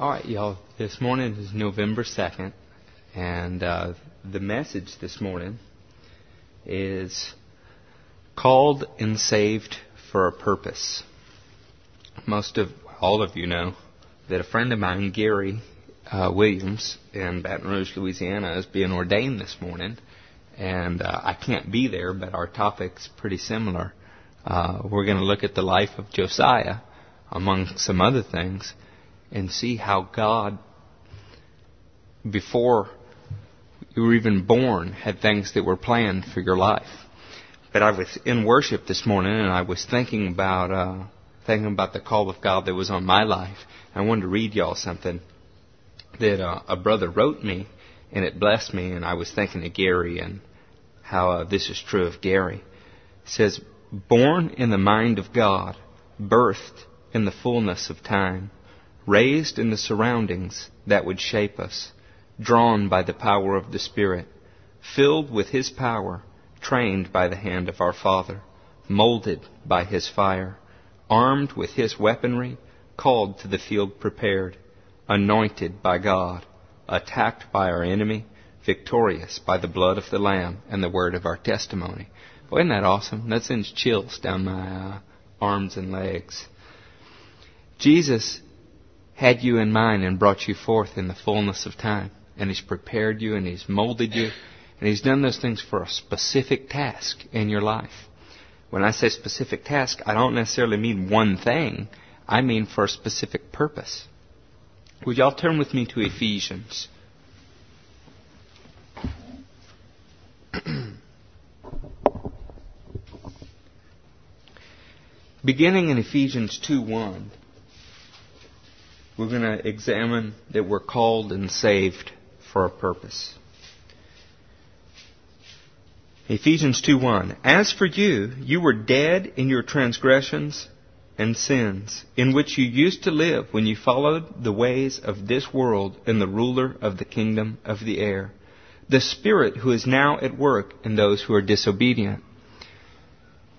All right, y'all. This morning is November 2nd, and uh, the message this morning is called and saved for a purpose. Most of all of you know that a friend of mine, Gary uh, Williams, in Baton Rouge, Louisiana, is being ordained this morning, and uh, I can't be there, but our topic's pretty similar. Uh, we're going to look at the life of Josiah, among some other things and see how God, before you were even born, had things that were planned for your life. But I was in worship this morning and I was thinking about uh, thinking about the call of God that was on my life. I wanted to read y'all something that uh, a brother wrote me, and it blessed me. And I was thinking of Gary and how uh, this is true of Gary. It says, "Born in the mind of God, birthed in the fullness of time." Raised in the surroundings that would shape us, drawn by the power of the Spirit, filled with His power, trained by the hand of our Father, molded by His fire, armed with His weaponry, called to the field prepared, anointed by God, attacked by our enemy, victorious by the blood of the Lamb and the word of our testimony. Boy, isn't that awesome? That sends chills down my uh, arms and legs. Jesus had you in mind and brought you forth in the fullness of time. And He's prepared you and He's molded you. And He's done those things for a specific task in your life. When I say specific task, I don't necessarily mean one thing. I mean for a specific purpose. Would y'all turn with me to Ephesians? Beginning in Ephesians 2 1 we're going to examine that we're called and saved for a purpose. Ephesians 2:1 As for you, you were dead in your transgressions and sins, in which you used to live when you followed the ways of this world and the ruler of the kingdom of the air, the spirit who is now at work in those who are disobedient.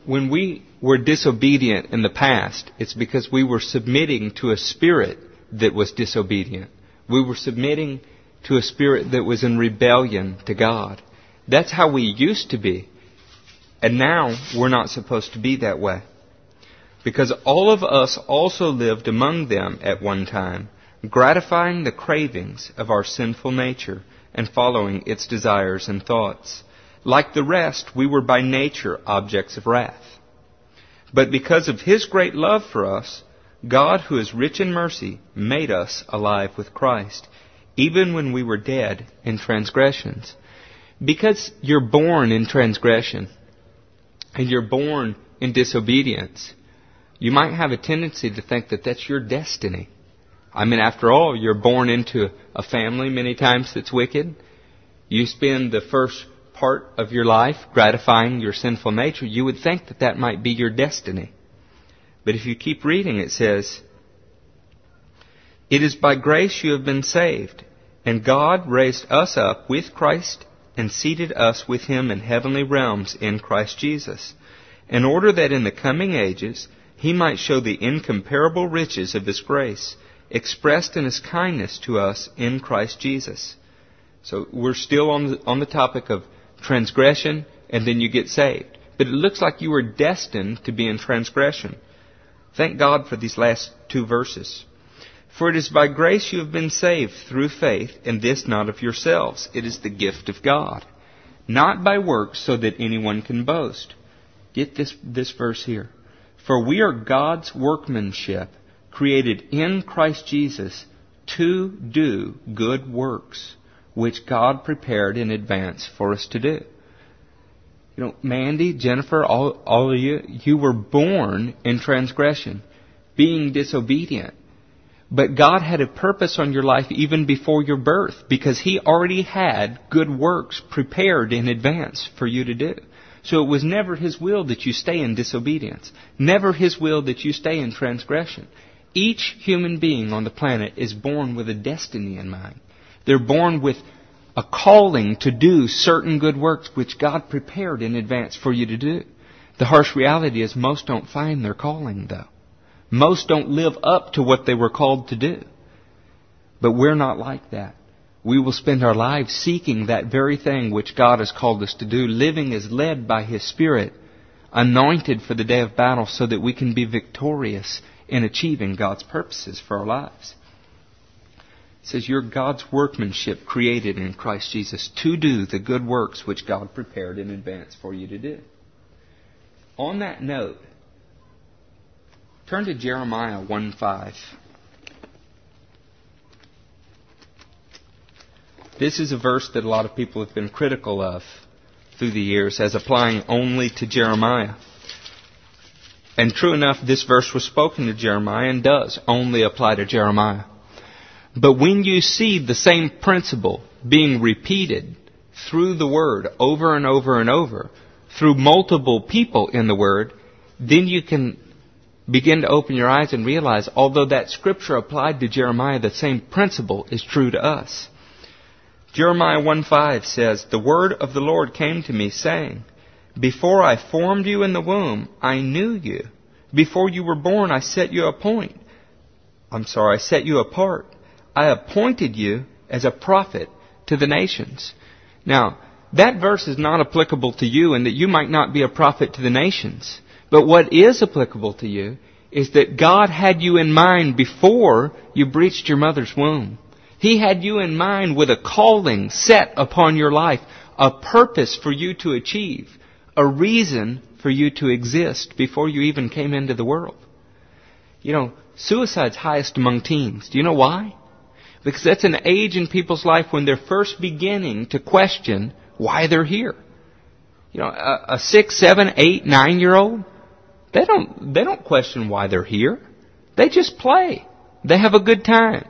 When we were disobedient in the past, it's because we were submitting to a spirit that was disobedient. We were submitting to a spirit that was in rebellion to God. That's how we used to be. And now we're not supposed to be that way. Because all of us also lived among them at one time, gratifying the cravings of our sinful nature and following its desires and thoughts. Like the rest, we were by nature objects of wrath. But because of His great love for us, God, who is rich in mercy, made us alive with Christ, even when we were dead in transgressions. Because you're born in transgression, and you're born in disobedience, you might have a tendency to think that that's your destiny. I mean, after all, you're born into a family many times that's wicked. You spend the first part of your life gratifying your sinful nature. You would think that that might be your destiny. But if you keep reading, it says, It is by grace you have been saved, and God raised us up with Christ and seated us with him in heavenly realms in Christ Jesus, in order that in the coming ages he might show the incomparable riches of his grace, expressed in his kindness to us in Christ Jesus. So we're still on the, on the topic of transgression, and then you get saved. But it looks like you were destined to be in transgression. Thank God for these last two verses. For it is by grace you have been saved through faith, and this not of yourselves. It is the gift of God. Not by works so that anyone can boast. Get this, this verse here. For we are God's workmanship, created in Christ Jesus to do good works, which God prepared in advance for us to do. You know, Mandy, Jennifer, all, all of you, you were born in transgression, being disobedient. But God had a purpose on your life even before your birth because He already had good works prepared in advance for you to do. So it was never His will that you stay in disobedience. Never His will that you stay in transgression. Each human being on the planet is born with a destiny in mind. They're born with a calling to do certain good works which God prepared in advance for you to do. The harsh reality is most don't find their calling though. Most don't live up to what they were called to do. But we're not like that. We will spend our lives seeking that very thing which God has called us to do, living as led by His Spirit, anointed for the day of battle so that we can be victorious in achieving God's purposes for our lives. It says, You're God's workmanship created in Christ Jesus to do the good works which God prepared in advance for you to do. On that note, turn to Jeremiah 1 5. This is a verse that a lot of people have been critical of through the years as applying only to Jeremiah. And true enough, this verse was spoken to Jeremiah and does only apply to Jeremiah. But when you see the same principle being repeated through the Word over and over and over, through multiple people in the Word, then you can begin to open your eyes and realize, although that scripture applied to Jeremiah, the same principle is true to us. Jeremiah 1:5 says, "The word of the Lord came to me saying, Before I formed you in the womb, I knew you. Before you were born, I set you apart. I'm sorry, I set you apart. I appointed you as a prophet to the nations. Now, that verse is not applicable to you in that you might not be a prophet to the nations. But what is applicable to you is that God had you in mind before you breached your mother's womb. He had you in mind with a calling set upon your life, a purpose for you to achieve, a reason for you to exist before you even came into the world. You know, suicide's highest among teens. Do you know why? Because that's an age in people's life when they're first beginning to question why they're here. You know, a, a six, seven, eight, nine year old, they don't, they don't question why they're here. They just play. They have a good time.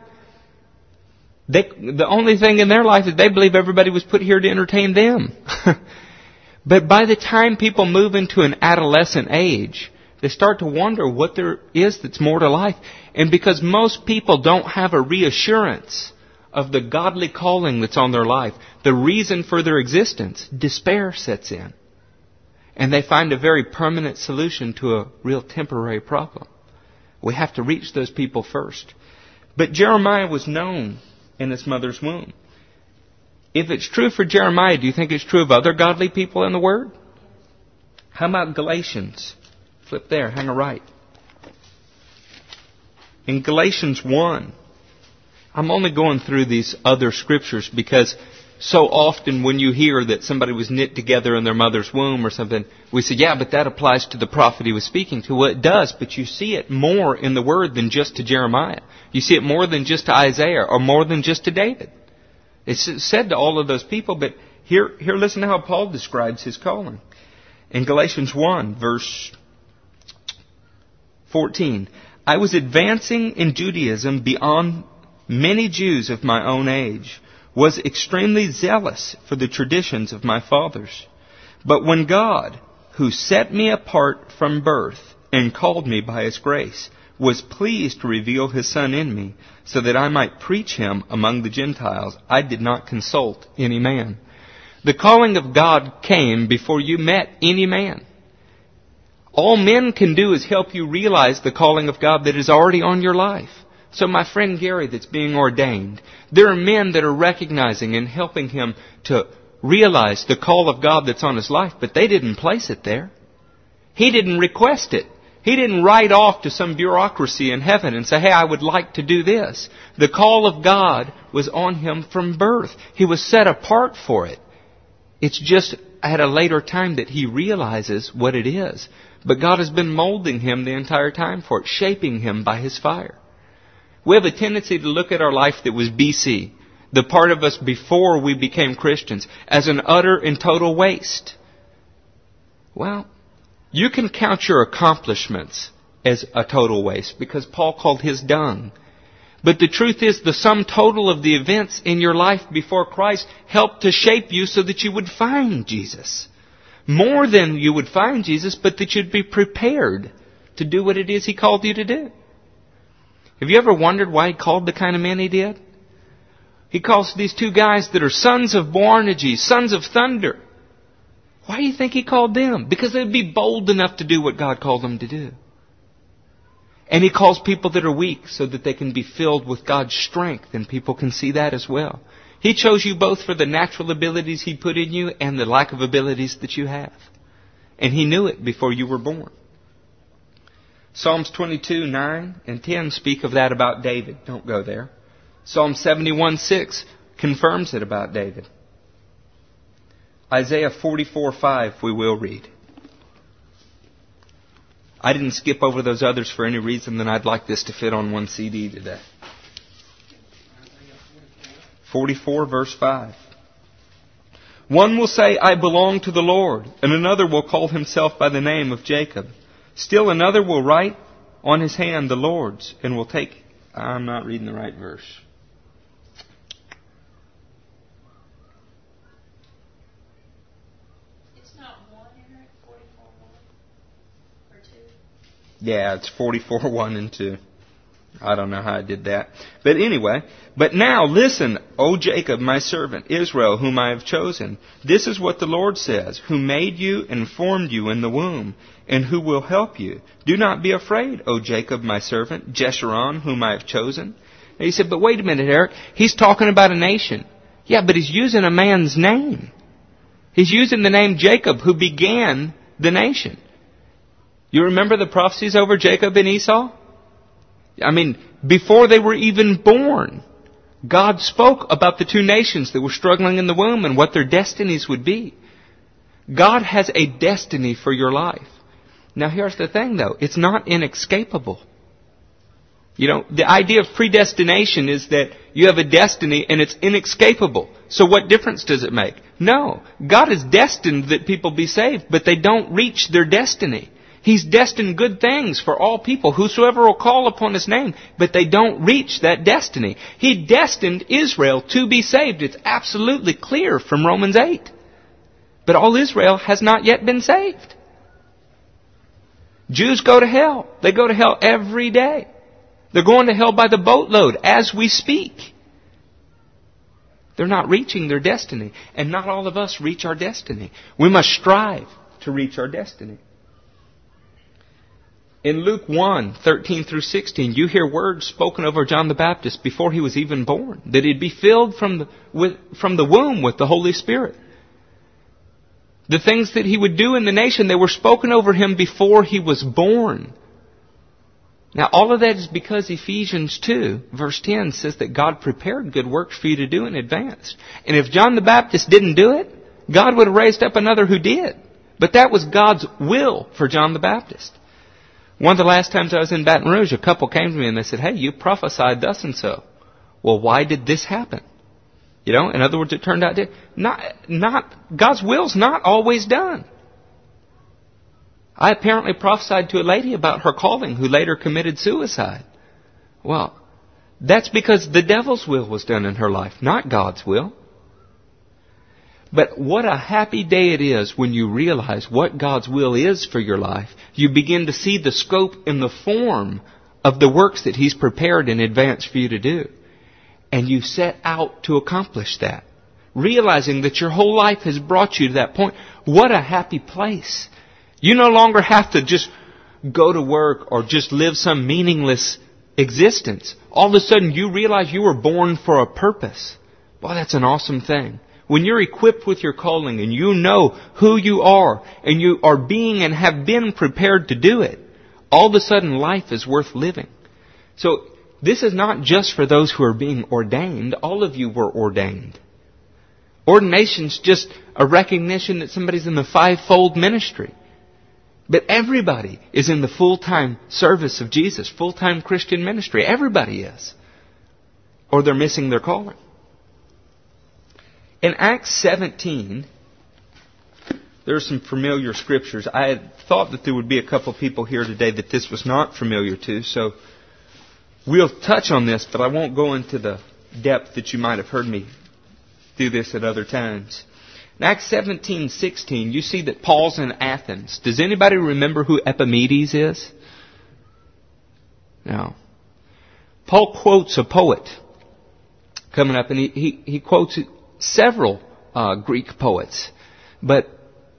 They, the only thing in their life is they believe everybody was put here to entertain them. but by the time people move into an adolescent age, they start to wonder what there is that's more to life. And because most people don't have a reassurance of the godly calling that's on their life, the reason for their existence, despair sets in. And they find a very permanent solution to a real temporary problem. We have to reach those people first. But Jeremiah was known in his mother's womb. If it's true for Jeremiah, do you think it's true of other godly people in the Word? How about Galatians? Flip there, hang a right. In Galatians 1, I'm only going through these other scriptures because so often when you hear that somebody was knit together in their mother's womb or something, we say, yeah, but that applies to the prophet he was speaking to. Well, it does, but you see it more in the Word than just to Jeremiah. You see it more than just to Isaiah or more than just to David. It's said to all of those people, but here, here listen to how Paul describes his calling. In Galatians 1, verse 14, I was advancing in Judaism beyond many Jews of my own age was extremely zealous for the traditions of my fathers. But when God, who set me apart from birth and called me by his grace, was pleased to reveal his Son in me, so that I might preach him among the Gentiles, I did not consult any man. The calling of God came before you met any man. All men can do is help you realize the calling of God that is already on your life. So my friend Gary that's being ordained, there are men that are recognizing and helping him to realize the call of God that's on his life, but they didn't place it there. He didn't request it. He didn't write off to some bureaucracy in heaven and say, hey, I would like to do this. The call of God was on him from birth. He was set apart for it. It's just at a later time that he realizes what it is. But God has been molding him the entire time for it, shaping him by his fire. We have a tendency to look at our life that was BC, the part of us before we became Christians, as an utter and total waste. Well, you can count your accomplishments as a total waste because Paul called his dung. But the truth is the sum total of the events in your life before Christ helped to shape you so that you would find Jesus. More than you would find Jesus, but that you'd be prepared to do what it is He called you to do. Have you ever wondered why he called the kind of men he did? He calls these two guys that are sons of Boanerges, sons of thunder. Why do you think he called them? Because they'd be bold enough to do what God called them to do. And He calls people that are weak so that they can be filled with God's strength and people can see that as well. He chose you both for the natural abilities He put in you and the lack of abilities that you have. And He knew it before you were born. Psalms 22, 9 and 10 speak of that about David. Don't go there. Psalm 71, 6 confirms it about David. Isaiah 44, 5 we will read. I didn't skip over those others for any reason than I'd like this to fit on one CD today. 44 verse 5. One will say, I belong to the Lord, and another will call himself by the name of Jacob. Still another will write on his hand the Lord's, and will take, I'm not reading the right verse. Yeah, it's 44, 1 and 2. I don't know how I did that. But anyway, but now listen, O Jacob, my servant, Israel, whom I have chosen. This is what the Lord says, who made you and formed you in the womb, and who will help you. Do not be afraid, O Jacob, my servant, Jeshurun, whom I have chosen. And he said, but wait a minute, Eric. He's talking about a nation. Yeah, but he's using a man's name. He's using the name Jacob, who began the nation. You remember the prophecies over Jacob and Esau? I mean, before they were even born, God spoke about the two nations that were struggling in the womb and what their destinies would be. God has a destiny for your life. Now here's the thing though, it's not inescapable. You know, the idea of predestination is that you have a destiny and it's inescapable. So what difference does it make? No. God is destined that people be saved, but they don't reach their destiny. He's destined good things for all people, whosoever will call upon His name, but they don't reach that destiny. He destined Israel to be saved. It's absolutely clear from Romans 8. But all Israel has not yet been saved. Jews go to hell. They go to hell every day. They're going to hell by the boatload as we speak. They're not reaching their destiny. And not all of us reach our destiny. We must strive to reach our destiny. In Luke 1, 13 through 16, you hear words spoken over John the Baptist before he was even born, that he'd be filled from the, with, from the womb with the Holy Spirit. The things that he would do in the nation, they were spoken over him before he was born. Now all of that is because Ephesians 2, verse 10 says that God prepared good works for you to do in advance. And if John the Baptist didn't do it, God would have raised up another who did. But that was God's will for John the Baptist. One of the last times I was in Baton Rouge, a couple came to me and they said, hey, you prophesied thus and so. Well, why did this happen? You know, in other words, it turned out to, not, not, God's will's not always done. I apparently prophesied to a lady about her calling who later committed suicide. Well, that's because the devil's will was done in her life, not God's will. But what a happy day it is when you realize what God's will is for your life. You begin to see the scope and the form of the works that He's prepared in advance for you to do. And you set out to accomplish that. Realizing that your whole life has brought you to that point. What a happy place. You no longer have to just go to work or just live some meaningless existence. All of a sudden you realize you were born for a purpose. Boy, that's an awesome thing. When you're equipped with your calling and you know who you are and you are being and have been prepared to do it, all of a sudden life is worth living. So this is not just for those who are being ordained. All of you were ordained. Ordination's just a recognition that somebody's in the fivefold ministry. But everybody is in the full-time service of Jesus, full-time Christian ministry. Everybody is. Or they're missing their calling. In Acts 17, there are some familiar scriptures. I had thought that there would be a couple of people here today that this was not familiar to, so we'll touch on this, but I won't go into the depth that you might have heard me do this at other times. In Acts 17:16, you see that Paul's in Athens. Does anybody remember who Epimedes is? No. Paul quotes a poet coming up, and he, he, he quotes several uh, Greek poets, but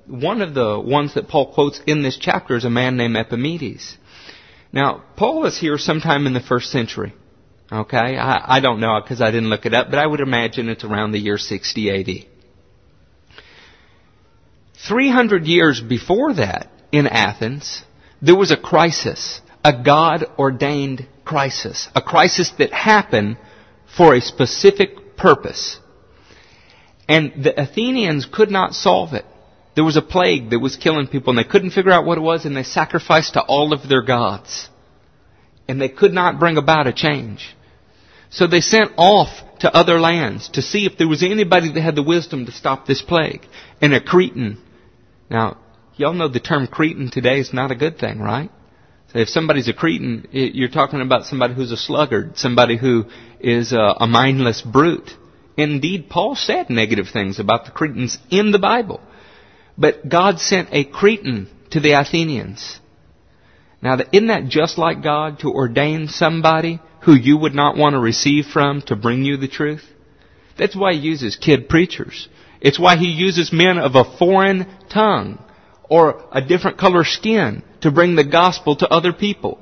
one of the ones that Paul quotes in this chapter is a man named Epimedes. Now, Paul is here sometime in the first century. Okay? I, I don't know because I didn't look it up, but I would imagine it's around the year 60 AD. 300 years before that, in Athens, there was a crisis, a God ordained crisis, a crisis that happened for a specific purpose. And the Athenians could not solve it. There was a plague that was killing people and they couldn't figure out what it was and they sacrificed to all of their gods. And they could not bring about a change. So they sent off to other lands to see if there was anybody that had the wisdom to stop this plague. And a Cretan. Now, y'all know the term Cretan today is not a good thing, right? So if somebody's a Cretan, you're talking about somebody who's a sluggard, somebody who is a, a mindless brute. Indeed, Paul said negative things about the Cretans in the Bible. But God sent a Cretan to the Athenians. Now, isn't that just like God to ordain somebody who you would not want to receive from to bring you the truth? That's why He uses kid preachers. It's why He uses men of a foreign tongue or a different color skin to bring the gospel to other people.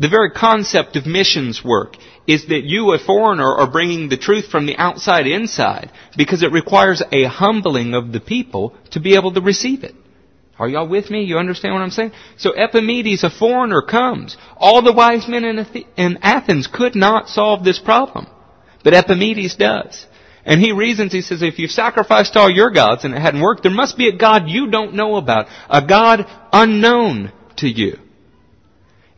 The very concept of missions work is that you, a foreigner, are bringing the truth from the outside inside because it requires a humbling of the people to be able to receive it. Are y'all with me? You understand what I'm saying? So Epimedes, a foreigner, comes. All the wise men in, Athens could not solve this problem. But Epimedes does. And he reasons, he says, if you've sacrificed all your gods and it hadn't worked, there must be a God you don't know about. A God unknown to you.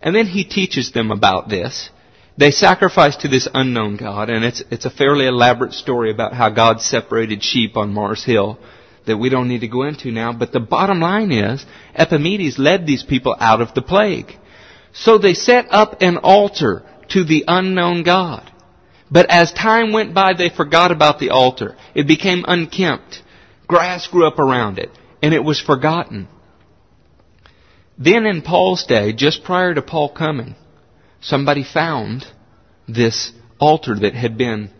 And then he teaches them about this. They sacrifice to this unknown God, and it's, it's a fairly elaborate story about how God separated sheep on Mars Hill that we don't need to go into now. But the bottom line is, Epimedes led these people out of the plague. So they set up an altar to the unknown God. But as time went by, they forgot about the altar. It became unkempt. Grass grew up around it, and it was forgotten. Then in Paul's day, just prior to Paul coming, somebody found this altar that had been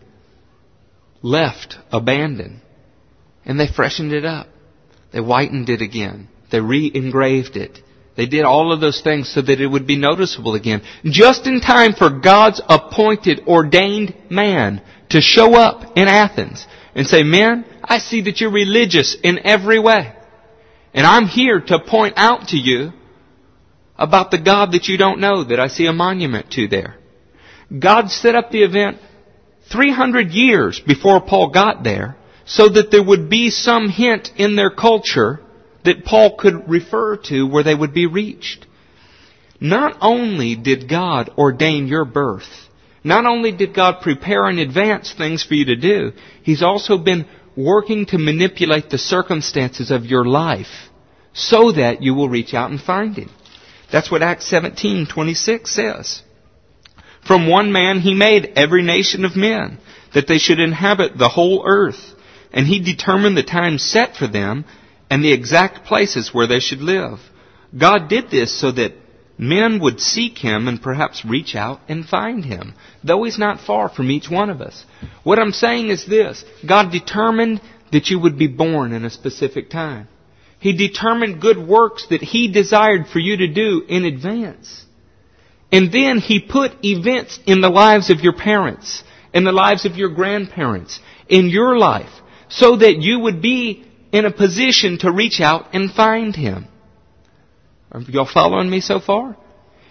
left abandoned. And they freshened it up. They whitened it again. They re-engraved it. They did all of those things so that it would be noticeable again. Just in time for God's appointed, ordained man to show up in Athens and say, men, I see that you're religious in every way. And I'm here to point out to you about the God that you don't know that I see a monument to there. God set up the event 300 years before Paul got there so that there would be some hint in their culture that Paul could refer to where they would be reached. Not only did God ordain your birth, not only did God prepare in advance things for you to do, He's also been working to manipulate the circumstances of your life so that you will reach out and find Him. That's what Acts 17:26 says. From one man he made every nation of men, that they should inhabit the whole earth, and he determined the time set for them and the exact places where they should live. God did this so that men would seek him and perhaps reach out and find him, though he's not far from each one of us. What I'm saying is this God determined that you would be born in a specific time. He determined good works that He desired for you to do in advance. And then He put events in the lives of your parents, in the lives of your grandparents, in your life, so that you would be in a position to reach out and find Him. Are y'all following me so far?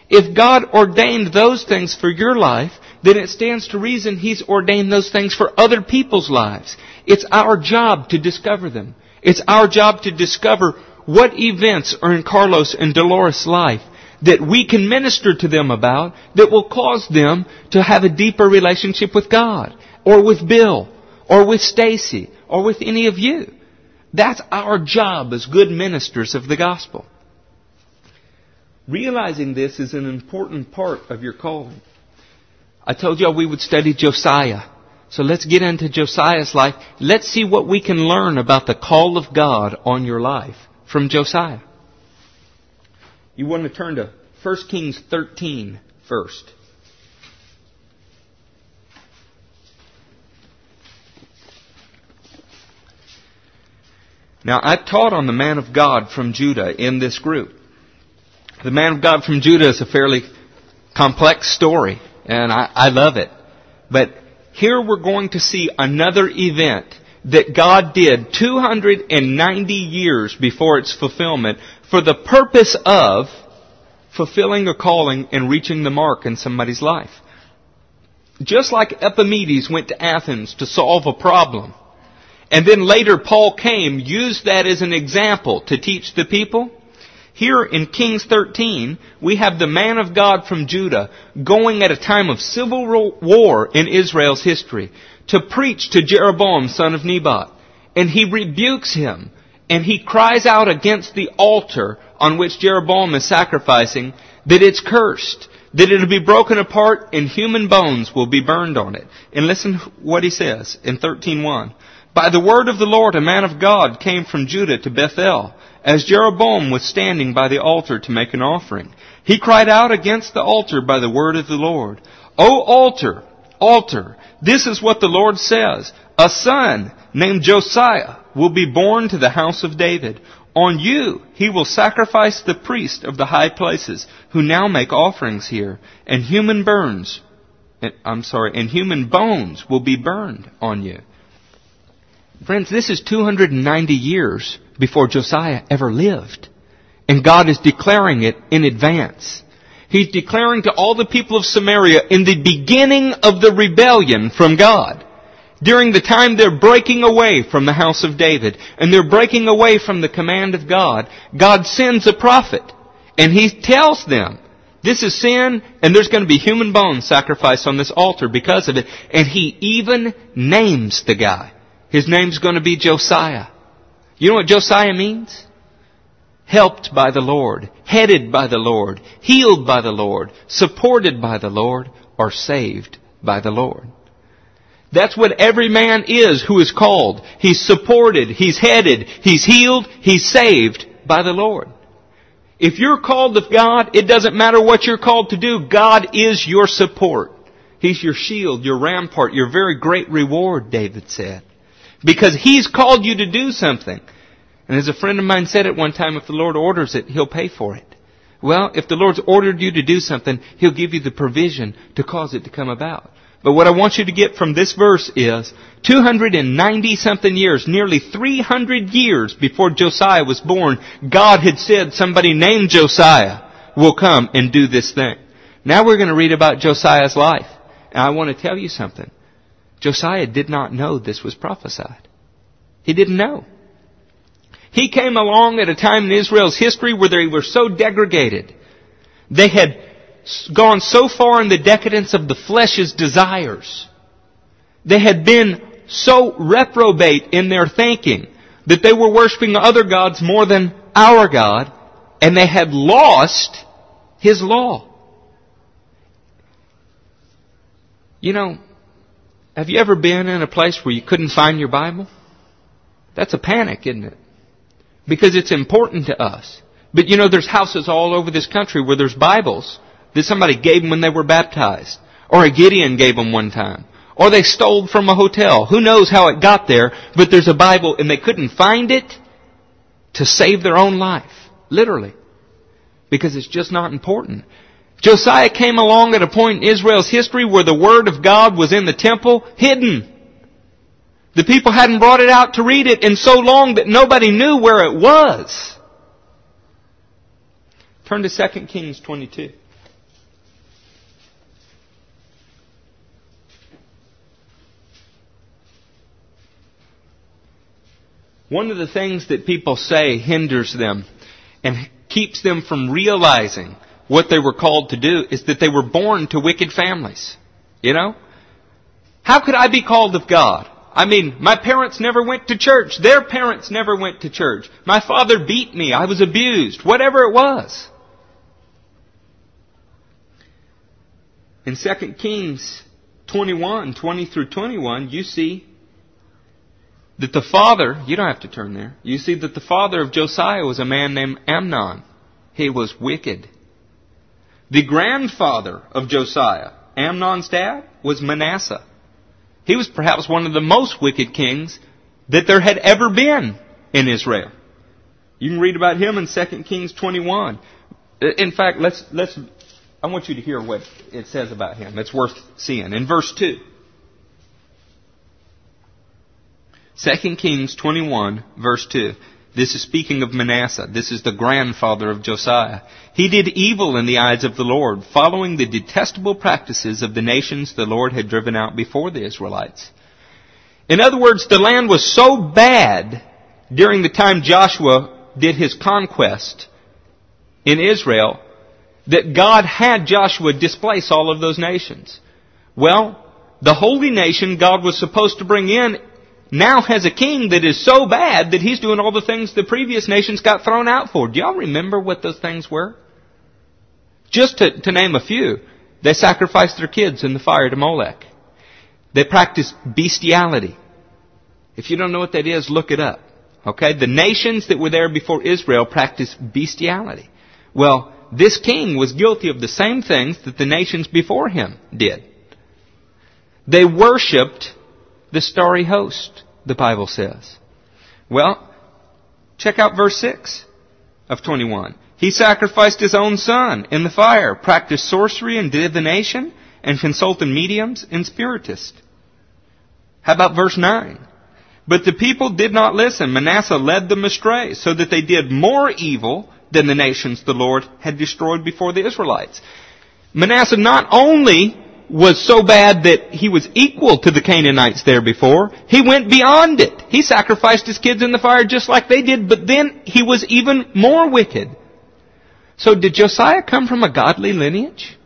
If God ordained those things for your life, then it stands to reason He's ordained those things for other people's lives. It's our job to discover them. It's our job to discover what events are in Carlos and Dolores' life that we can minister to them about that will cause them to have a deeper relationship with God or with Bill or with Stacy or with any of you. That's our job as good ministers of the gospel. Realizing this is an important part of your calling. I told y'all we would study Josiah. So let's get into Josiah's life. Let's see what we can learn about the call of God on your life from Josiah. You want to turn to 1 Kings 13 first. Now, I've taught on the man of God from Judah in this group. The man of God from Judah is a fairly complex story, and I, I love it. But here we're going to see another event that God did 290 years before its fulfillment for the purpose of fulfilling a calling and reaching the mark in somebody's life. Just like Epimedes went to Athens to solve a problem, and then later Paul came, used that as an example to teach the people, here in Kings 13, we have the man of God from Judah going at a time of civil war in Israel's history to preach to Jeroboam, son of Nebat. And he rebukes him and he cries out against the altar on which Jeroboam is sacrificing that it's cursed, that it'll be broken apart and human bones will be burned on it. And listen what he says in 13.1. By the word of the Lord, a man of God came from Judah to Bethel as Jeroboam was standing by the altar to make an offering. He cried out against the altar by the word of the Lord. O altar, altar, this is what the Lord says. A son named Josiah will be born to the house of David. On you he will sacrifice the priest of the high places who now make offerings here, and human burns, I'm sorry, and human bones will be burned on you. Friends, this is 290 years before Josiah ever lived. And God is declaring it in advance. He's declaring to all the people of Samaria in the beginning of the rebellion from God. During the time they're breaking away from the house of David and they're breaking away from the command of God, God sends a prophet and he tells them, this is sin and there's going to be human bones sacrificed on this altar because of it. And he even names the guy. His name's going to be Josiah. You know what Josiah means? Helped by the Lord, headed by the Lord, healed by the Lord, supported by the Lord, or saved by the Lord. That's what every man is who is called. He's supported, he's headed, he's healed, he's saved by the Lord. If you're called of God, it doesn't matter what you're called to do. God is your support. He's your shield, your rampart, your very great reward, David said. Because He's called you to do something. And as a friend of mine said at one time, if the Lord orders it, He'll pay for it. Well, if the Lord's ordered you to do something, He'll give you the provision to cause it to come about. But what I want you to get from this verse is 290 something years, nearly 300 years before Josiah was born, God had said somebody named Josiah will come and do this thing. Now we're going to read about Josiah's life. And I want to tell you something. Josiah did not know this was prophesied. He didn't know. He came along at a time in Israel's history where they were so degraded. They had gone so far in the decadence of the flesh's desires. They had been so reprobate in their thinking that they were worshiping other gods more than our God, and they had lost His law. You know, have you ever been in a place where you couldn't find your Bible? That's a panic, isn't it? Because it's important to us. But you know, there's houses all over this country where there's Bibles that somebody gave them when they were baptized. Or a Gideon gave them one time. Or they stole from a hotel. Who knows how it got there, but there's a Bible and they couldn't find it to save their own life. Literally. Because it's just not important. Josiah came along at a point in Israel's history where the Word of God was in the temple hidden. The people hadn't brought it out to read it in so long that nobody knew where it was. Turn to 2 Kings 22. One of the things that people say hinders them and keeps them from realizing what they were called to do is that they were born to wicked families. You know? How could I be called of God? I mean, my parents never went to church. Their parents never went to church. My father beat me. I was abused. Whatever it was. In 2 Kings 21, 20 through 21, you see that the father, you don't have to turn there, you see that the father of Josiah was a man named Amnon. He was wicked. The grandfather of Josiah, Amnon's dad, was Manasseh. He was perhaps one of the most wicked kings that there had ever been in Israel. You can read about him in 2 Kings 21. In fact, let's, let's I want you to hear what it says about him. It's worth seeing. In verse 2. 2 Kings 21, verse 2. This is speaking of Manasseh. This is the grandfather of Josiah. He did evil in the eyes of the Lord, following the detestable practices of the nations the Lord had driven out before the Israelites. In other words, the land was so bad during the time Joshua did his conquest in Israel that God had Joshua displace all of those nations. Well, the holy nation God was supposed to bring in now has a king that is so bad that he's doing all the things the previous nations got thrown out for. Do y'all remember what those things were? Just to, to name a few, they sacrificed their kids in the fire to Molech. They practiced bestiality. If you don't know what that is, look it up. Okay? The nations that were there before Israel practiced bestiality. Well, this king was guilty of the same things that the nations before him did. They worshipped the starry host, the Bible says. Well, check out verse 6 of 21. He sacrificed his own son in the fire, practiced sorcery and divination, and consulted mediums and spiritists. How about verse 9? But the people did not listen. Manasseh led them astray, so that they did more evil than the nations the Lord had destroyed before the Israelites. Manasseh not only was so bad that he was equal to the Canaanites there before. He went beyond it. He sacrificed his kids in the fire just like they did, but then he was even more wicked. So did Josiah come from a godly lineage?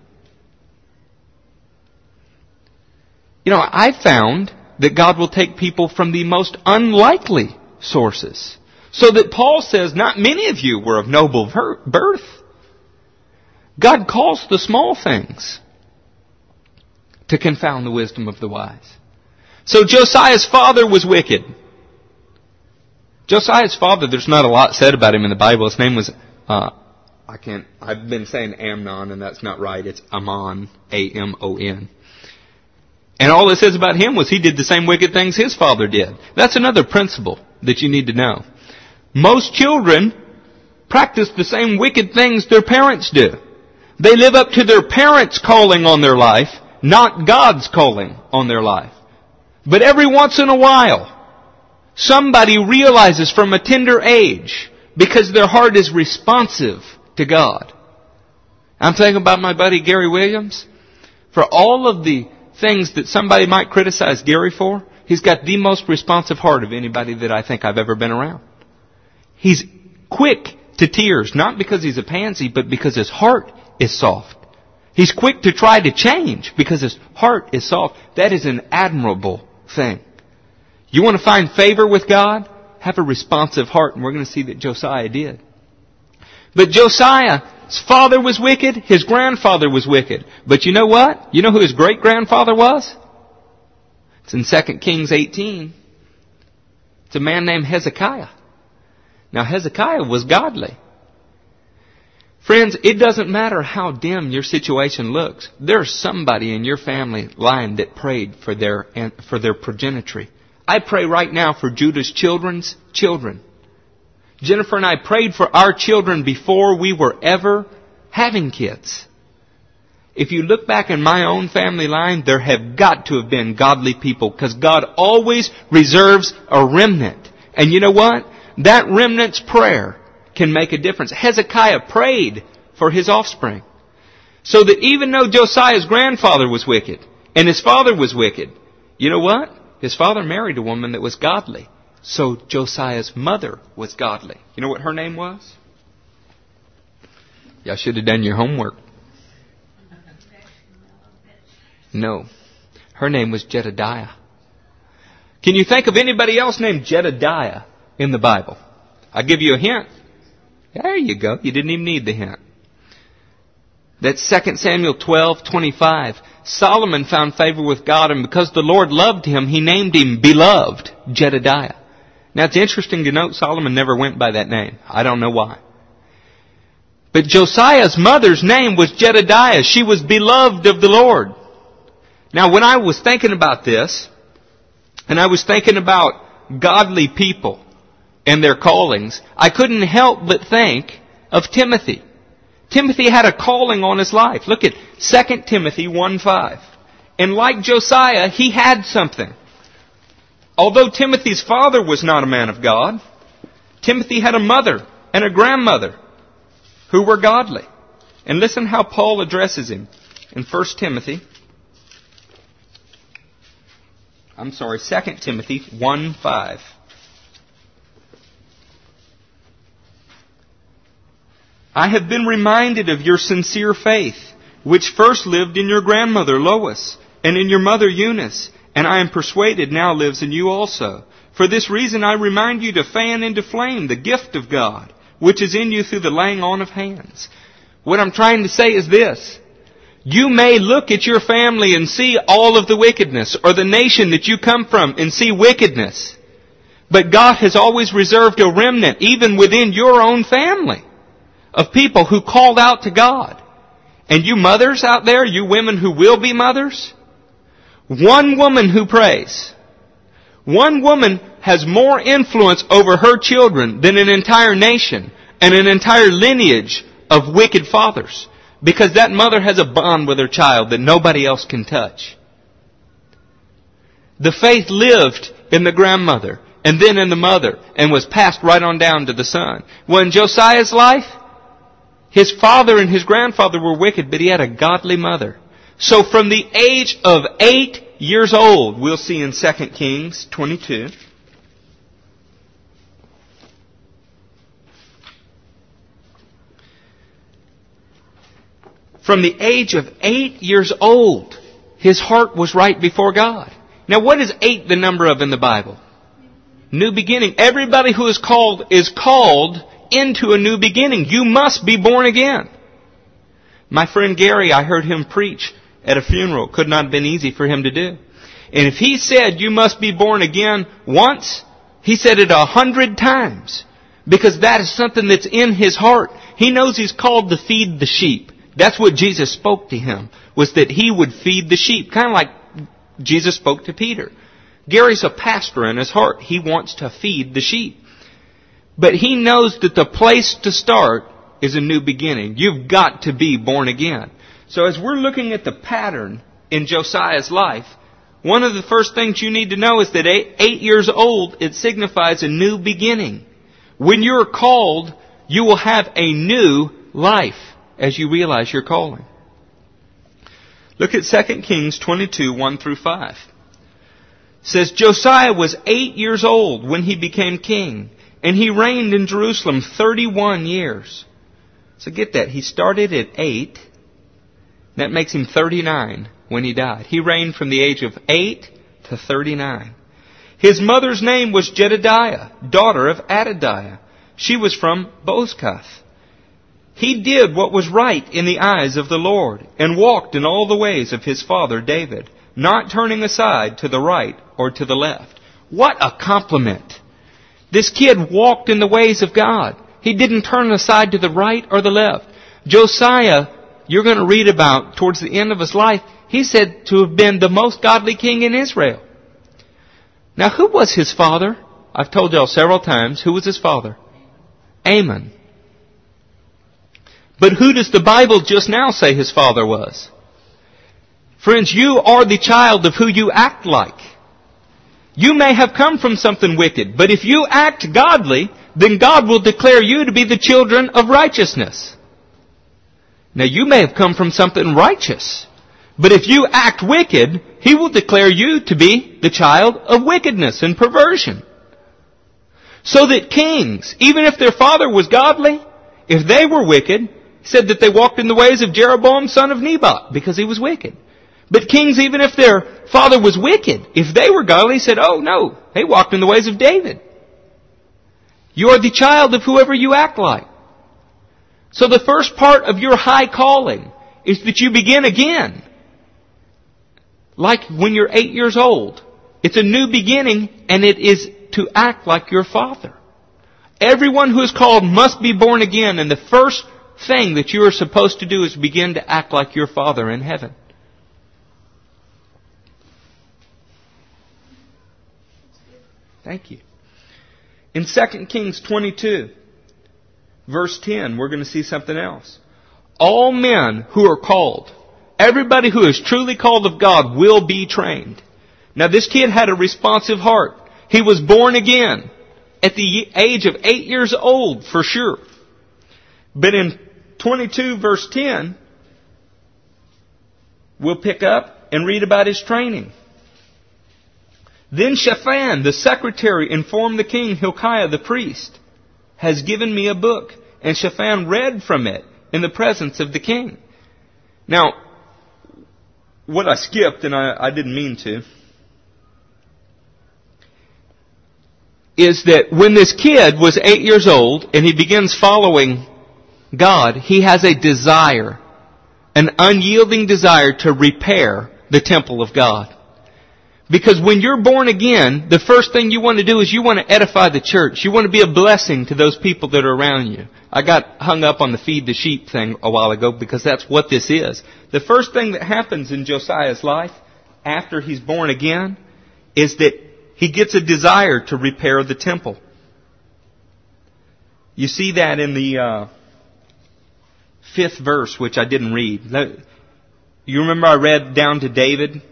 You know, I found that God will take people from the most unlikely sources. So that Paul says, not many of you were of noble birth. God calls the small things to confound the wisdom of the wise. So Josiah's father was wicked. Josiah's father, there's not a lot said about him in the Bible. His name was, uh, I can't, I've been saying Amnon and that's not right. It's Amon, A-M-O-N. And all it says about him was he did the same wicked things his father did. That's another principle that you need to know. Most children practice the same wicked things their parents do. They live up to their parents' calling on their life not God's calling on their life. But every once in a while, somebody realizes from a tender age, because their heart is responsive to God. I'm thinking about my buddy Gary Williams. For all of the things that somebody might criticize Gary for, he's got the most responsive heart of anybody that I think I've ever been around. He's quick to tears, not because he's a pansy, but because his heart is soft. He's quick to try to change because his heart is soft. That is an admirable thing. You want to find favor with God? Have a responsive heart, and we're going to see that Josiah did. But Josiah's father was wicked, his grandfather was wicked. But you know what? You know who his great grandfather was? It's in 2 Kings 18. It's a man named Hezekiah. Now Hezekiah was godly. Friends, it doesn't matter how dim your situation looks. There's somebody in your family line that prayed for their, for their progeny. I pray right now for Judah's children's children. Jennifer and I prayed for our children before we were ever having kids. If you look back in my own family line, there have got to have been godly people because God always reserves a remnant. And you know what? That remnant's prayer can make a difference. Hezekiah prayed for his offspring. So that even though Josiah's grandfather was wicked, and his father was wicked, you know what? His father married a woman that was godly. So Josiah's mother was godly. You know what her name was? Y'all should have done your homework. No. Her name was Jedediah. Can you think of anybody else named Jedediah in the Bible? I'll give you a hint. There you go. You didn't even need the hint. That's 2 Samuel 12:25. Solomon found favor with God, and because the Lord loved him, he named him Beloved Jedediah. Now it's interesting to note Solomon never went by that name. I don't know why. But Josiah's mother's name was Jedediah. She was beloved of the Lord. Now when I was thinking about this, and I was thinking about godly people, and their callings, I couldn't help but think of Timothy. Timothy had a calling on his life. Look at 2 Timothy 1 5. And like Josiah, he had something. Although Timothy's father was not a man of God, Timothy had a mother and a grandmother who were godly. And listen how Paul addresses him in 1 Timothy. I'm sorry, 2 Timothy 1 5. I have been reminded of your sincere faith, which first lived in your grandmother Lois and in your mother Eunice, and I am persuaded now lives in you also. For this reason I remind you to fan into flame the gift of God, which is in you through the laying on of hands. What I'm trying to say is this. You may look at your family and see all of the wickedness, or the nation that you come from and see wickedness. But God has always reserved a remnant, even within your own family of people who called out to God. And you mothers out there, you women who will be mothers, one woman who prays, one woman has more influence over her children than an entire nation and an entire lineage of wicked fathers. Because that mother has a bond with her child that nobody else can touch. The faith lived in the grandmother and then in the mother and was passed right on down to the son. When Josiah's life, his father and his grandfather were wicked, but he had a godly mother. So from the age of eight years old, we'll see in 2 Kings 22, from the age of eight years old, his heart was right before God. Now what is eight the number of in the Bible? New beginning. Everybody who is called is called into a new beginning. You must be born again. My friend Gary, I heard him preach at a funeral. Could not have been easy for him to do. And if he said you must be born again once, he said it a hundred times. Because that is something that's in his heart. He knows he's called to feed the sheep. That's what Jesus spoke to him, was that he would feed the sheep. Kind of like Jesus spoke to Peter. Gary's a pastor in his heart. He wants to feed the sheep. But he knows that the place to start is a new beginning. You've got to be born again. So as we're looking at the pattern in Josiah's life, one of the first things you need to know is that eight, years old, it signifies a new beginning. When you're called, you will have a new life as you realize your calling. Look at 2 Kings 22, 1 through 5. It says, Josiah was eight years old when he became king and he reigned in Jerusalem 31 years. So get that. He started at 8. That makes him 39 when he died. He reigned from the age of 8 to 39. His mother's name was Jedediah, daughter of Adaiah. She was from Bozkath. He did what was right in the eyes of the Lord and walked in all the ways of his father David, not turning aside to the right or to the left. What a compliment! This kid walked in the ways of God. He didn't turn aside to the right or the left. Josiah, you're going to read about towards the end of his life, he's said to have been the most godly king in Israel. Now who was his father? I've told y'all several times, who was his father? Amon. But who does the Bible just now say his father was? Friends, you are the child of who you act like. You may have come from something wicked, but if you act godly, then God will declare you to be the children of righteousness. Now you may have come from something righteous, but if you act wicked, He will declare you to be the child of wickedness and perversion. So that kings, even if their father was godly, if they were wicked, said that they walked in the ways of Jeroboam son of Nebat because he was wicked. But kings, even if their father was wicked, if they were godly, said, oh no, they walked in the ways of David. You are the child of whoever you act like. So the first part of your high calling is that you begin again. Like when you're eight years old. It's a new beginning and it is to act like your father. Everyone who is called must be born again and the first thing that you are supposed to do is begin to act like your father in heaven. Thank you. In 2 Kings 22, verse 10, we're going to see something else. All men who are called, everybody who is truly called of God will be trained. Now this kid had a responsive heart. He was born again at the age of eight years old for sure. But in 22 verse 10, we'll pick up and read about his training. Then Shaphan, the secretary, informed the king Hilkiah the priest, has given me a book. And Shaphan read from it in the presence of the king. Now, what I skipped, and I, I didn't mean to, is that when this kid was eight years old and he begins following God, he has a desire, an unyielding desire to repair the temple of God. Because when you're born again, the first thing you want to do is you want to edify the church. You want to be a blessing to those people that are around you. I got hung up on the feed the sheep thing a while ago because that's what this is. The first thing that happens in Josiah's life after he's born again is that he gets a desire to repair the temple. You see that in the uh, fifth verse, which I didn't read. You remember I read down to David,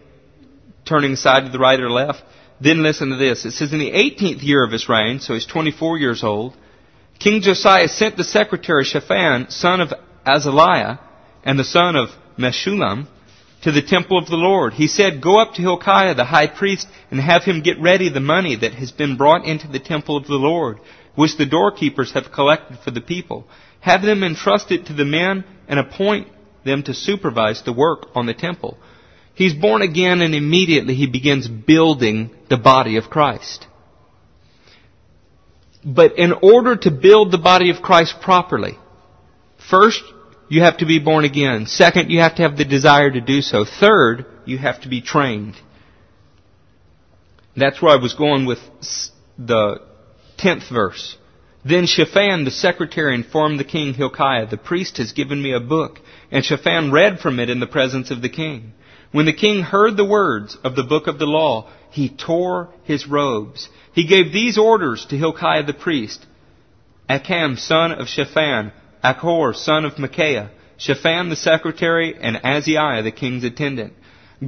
turning aside to the right or left? Then listen to this. It says, In the 18th year of his reign, so he's 24 years old, King Josiah sent the secretary Shaphan, son of Azaliah, and the son of Meshullam, to the temple of the Lord. He said, Go up to Hilkiah the high priest and have him get ready the money that has been brought into the temple of the Lord, which the doorkeepers have collected for the people. Have them entrust it to the men and appoint them to supervise the work on the temple. He's born again and immediately he begins building the body of Christ. But in order to build the body of Christ properly, first, you have to be born again. Second, you have to have the desire to do so. Third, you have to be trained. That's where I was going with the tenth verse. Then Shaphan, the secretary, informed the king Hilkiah, The priest has given me a book. And Shaphan read from it in the presence of the king. When the king heard the words of the book of the law, he tore his robes. He gave these orders to Hilkiah the priest. Acham, son of Shaphan, Achor, son of Micaiah, Shaphan the secretary, and Azariah the king's attendant.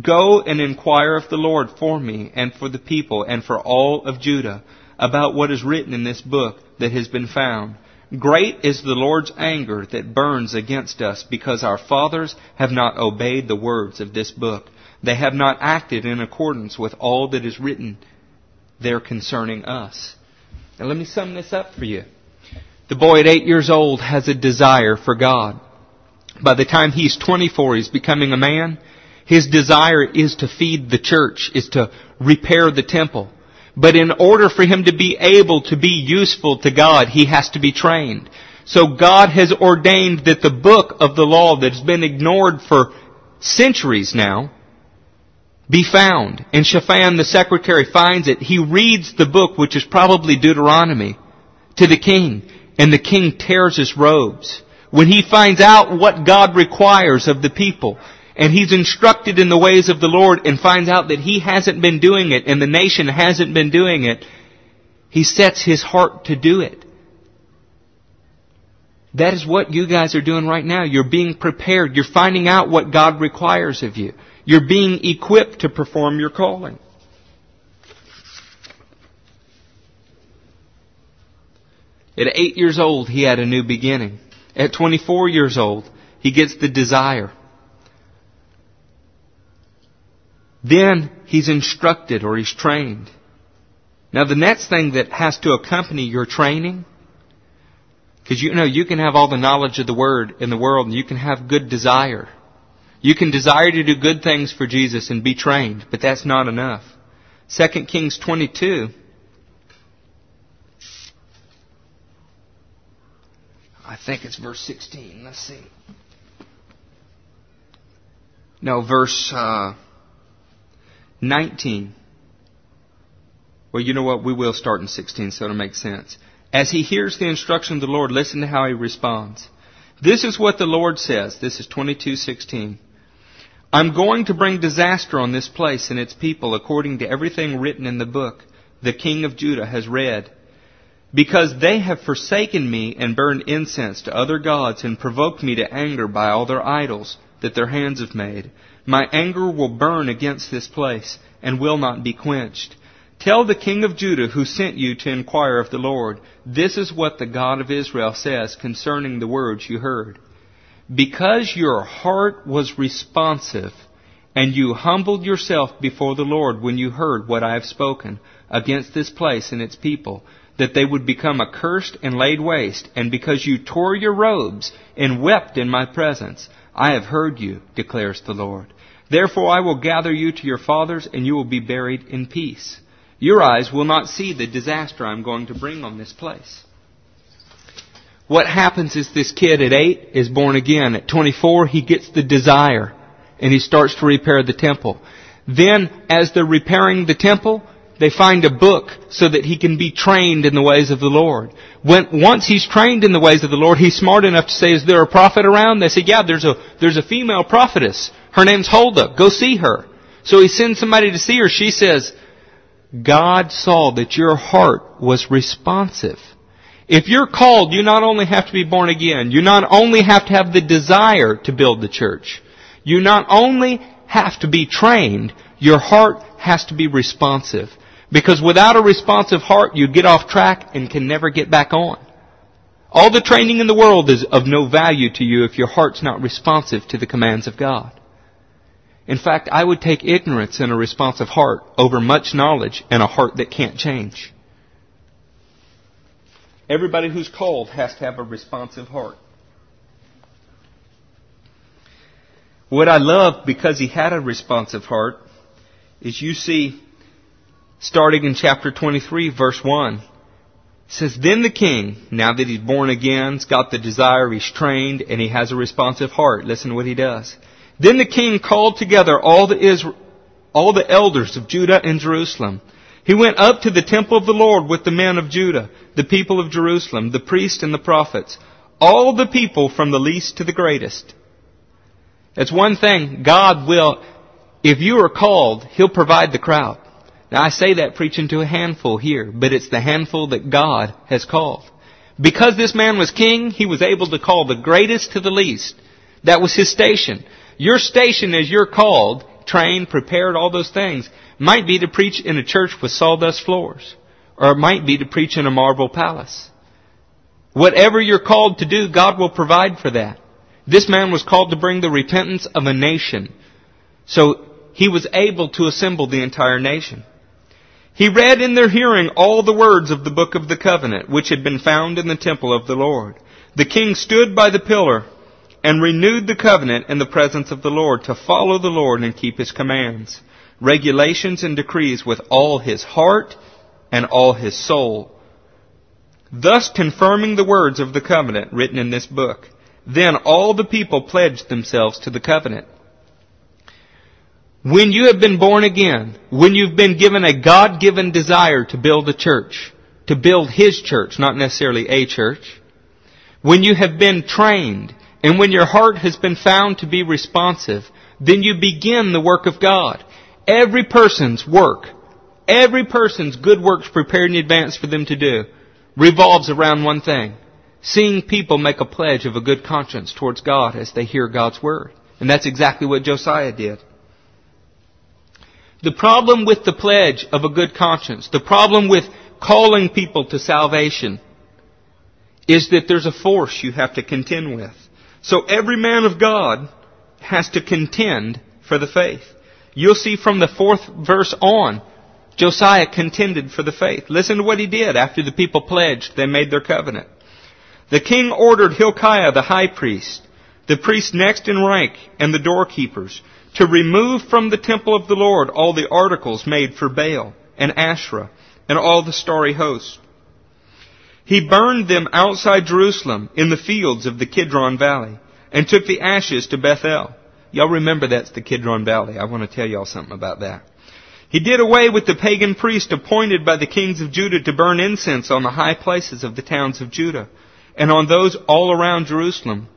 Go and inquire of the Lord for me and for the people and for all of Judah about what is written in this book that has been found. Great is the Lord's anger that burns against us because our fathers have not obeyed the words of this book. They have not acted in accordance with all that is written there concerning us. Now let me sum this up for you. The boy at eight years old has a desire for God. By the time he's 24, he's becoming a man. His desire is to feed the church, is to repair the temple. But in order for him to be able to be useful to God, he has to be trained. So God has ordained that the book of the law that's been ignored for centuries now be found. And Shaphan, the secretary, finds it. He reads the book, which is probably Deuteronomy, to the king. And the king tears his robes. When he finds out what God requires of the people, and he's instructed in the ways of the Lord and finds out that he hasn't been doing it and the nation hasn't been doing it, he sets his heart to do it. That is what you guys are doing right now. You're being prepared. You're finding out what God requires of you. You're being equipped to perform your calling. At eight years old, he had a new beginning. At 24 years old, he gets the desire. Then he's instructed or he's trained. Now the next thing that has to accompany your training, because you know you can have all the knowledge of the Word in the world and you can have good desire. You can desire to do good things for Jesus and be trained, but that's not enough. 2 Kings 22. I think it's verse 16. Let's see. No, verse uh, 19. Well, you know what? We will start in 16, so it'll make sense. As he hears the instruction of the Lord, listen to how he responds. This is what the Lord says. This is 22:16. I'm going to bring disaster on this place and its people according to everything written in the book the king of Judah has read. because they have forsaken me and burned incense to other gods and provoked me to anger by all their idols that their hands have made. My anger will burn against this place and will not be quenched. Tell the king of Judah who sent you to inquire of the Lord, this is what the God of Israel says concerning the words you heard. Because your heart was responsive, and you humbled yourself before the Lord when you heard what I have spoken against this place and its people, that they would become accursed and laid waste, and because you tore your robes and wept in my presence, I have heard you, declares the Lord. Therefore I will gather you to your fathers, and you will be buried in peace. Your eyes will not see the disaster I'm going to bring on this place. What happens is this kid at 8 is born again. At 24, he gets the desire, and he starts to repair the temple. Then, as they're repairing the temple, they find a book so that he can be trained in the ways of the Lord. When, once he's trained in the ways of the Lord, he's smart enough to say, is there a prophet around? They say, yeah, there's a, there's a female prophetess. Her name's Huldah. Go see her. So he sends somebody to see her. She says, God saw that your heart was responsive. If you're called, you not only have to be born again, you not only have to have the desire to build the church, you not only have to be trained, your heart has to be responsive. Because without a responsive heart, you get off track and can never get back on. All the training in the world is of no value to you if your heart's not responsive to the commands of God. In fact, I would take ignorance and a responsive heart over much knowledge and a heart that can't change. Everybody who's called has to have a responsive heart. What I love because he had a responsive heart is you see starting in chapter 23, verse 1. It says, Then the king, now that he's born again, he's got the desire, he's trained, and he has a responsive heart. Listen to what he does. Then the king called together all the Israel, all the elders of Judah and Jerusalem. He went up to the temple of the Lord with the men of Judah, the people of Jerusalem, the priests and the prophets, all the people from the least to the greatest. It's one thing, God will, if you are called, He'll provide the crowd. Now I say that preaching to a handful here, but it's the handful that God has called. Because this man was king, he was able to call the greatest to the least. That was his station. Your station as you're called, trained, prepared, all those things, might be to preach in a church with sawdust floors. Or it might be to preach in a marble palace. Whatever you're called to do, God will provide for that. This man was called to bring the repentance of a nation. So he was able to assemble the entire nation. He read in their hearing all the words of the book of the covenant, which had been found in the temple of the Lord. The king stood by the pillar and renewed the covenant in the presence of the Lord to follow the Lord and keep his commands, regulations and decrees with all his heart and all his soul, thus confirming the words of the covenant written in this book. Then all the people pledged themselves to the covenant. When you have been born again, when you've been given a God-given desire to build a church, to build His church, not necessarily a church, when you have been trained, and when your heart has been found to be responsive, then you begin the work of God. Every person's work, every person's good works prepared in advance for them to do, revolves around one thing. Seeing people make a pledge of a good conscience towards God as they hear God's Word. And that's exactly what Josiah did. The problem with the pledge of a good conscience, the problem with calling people to salvation, is that there's a force you have to contend with. So every man of God has to contend for the faith. You'll see from the fourth verse on, Josiah contended for the faith. Listen to what he did after the people pledged, they made their covenant. The king ordered Hilkiah the high priest, the priest next in rank, and the doorkeepers to remove from the temple of the Lord all the articles made for Baal and Asherah and all the starry host. He burned them outside Jerusalem in the fields of the Kidron Valley and took the ashes to Bethel. Y'all remember that's the Kidron Valley. I want to tell y'all something about that. He did away with the pagan priest appointed by the kings of Judah to burn incense on the high places of the towns of Judah and on those all around Jerusalem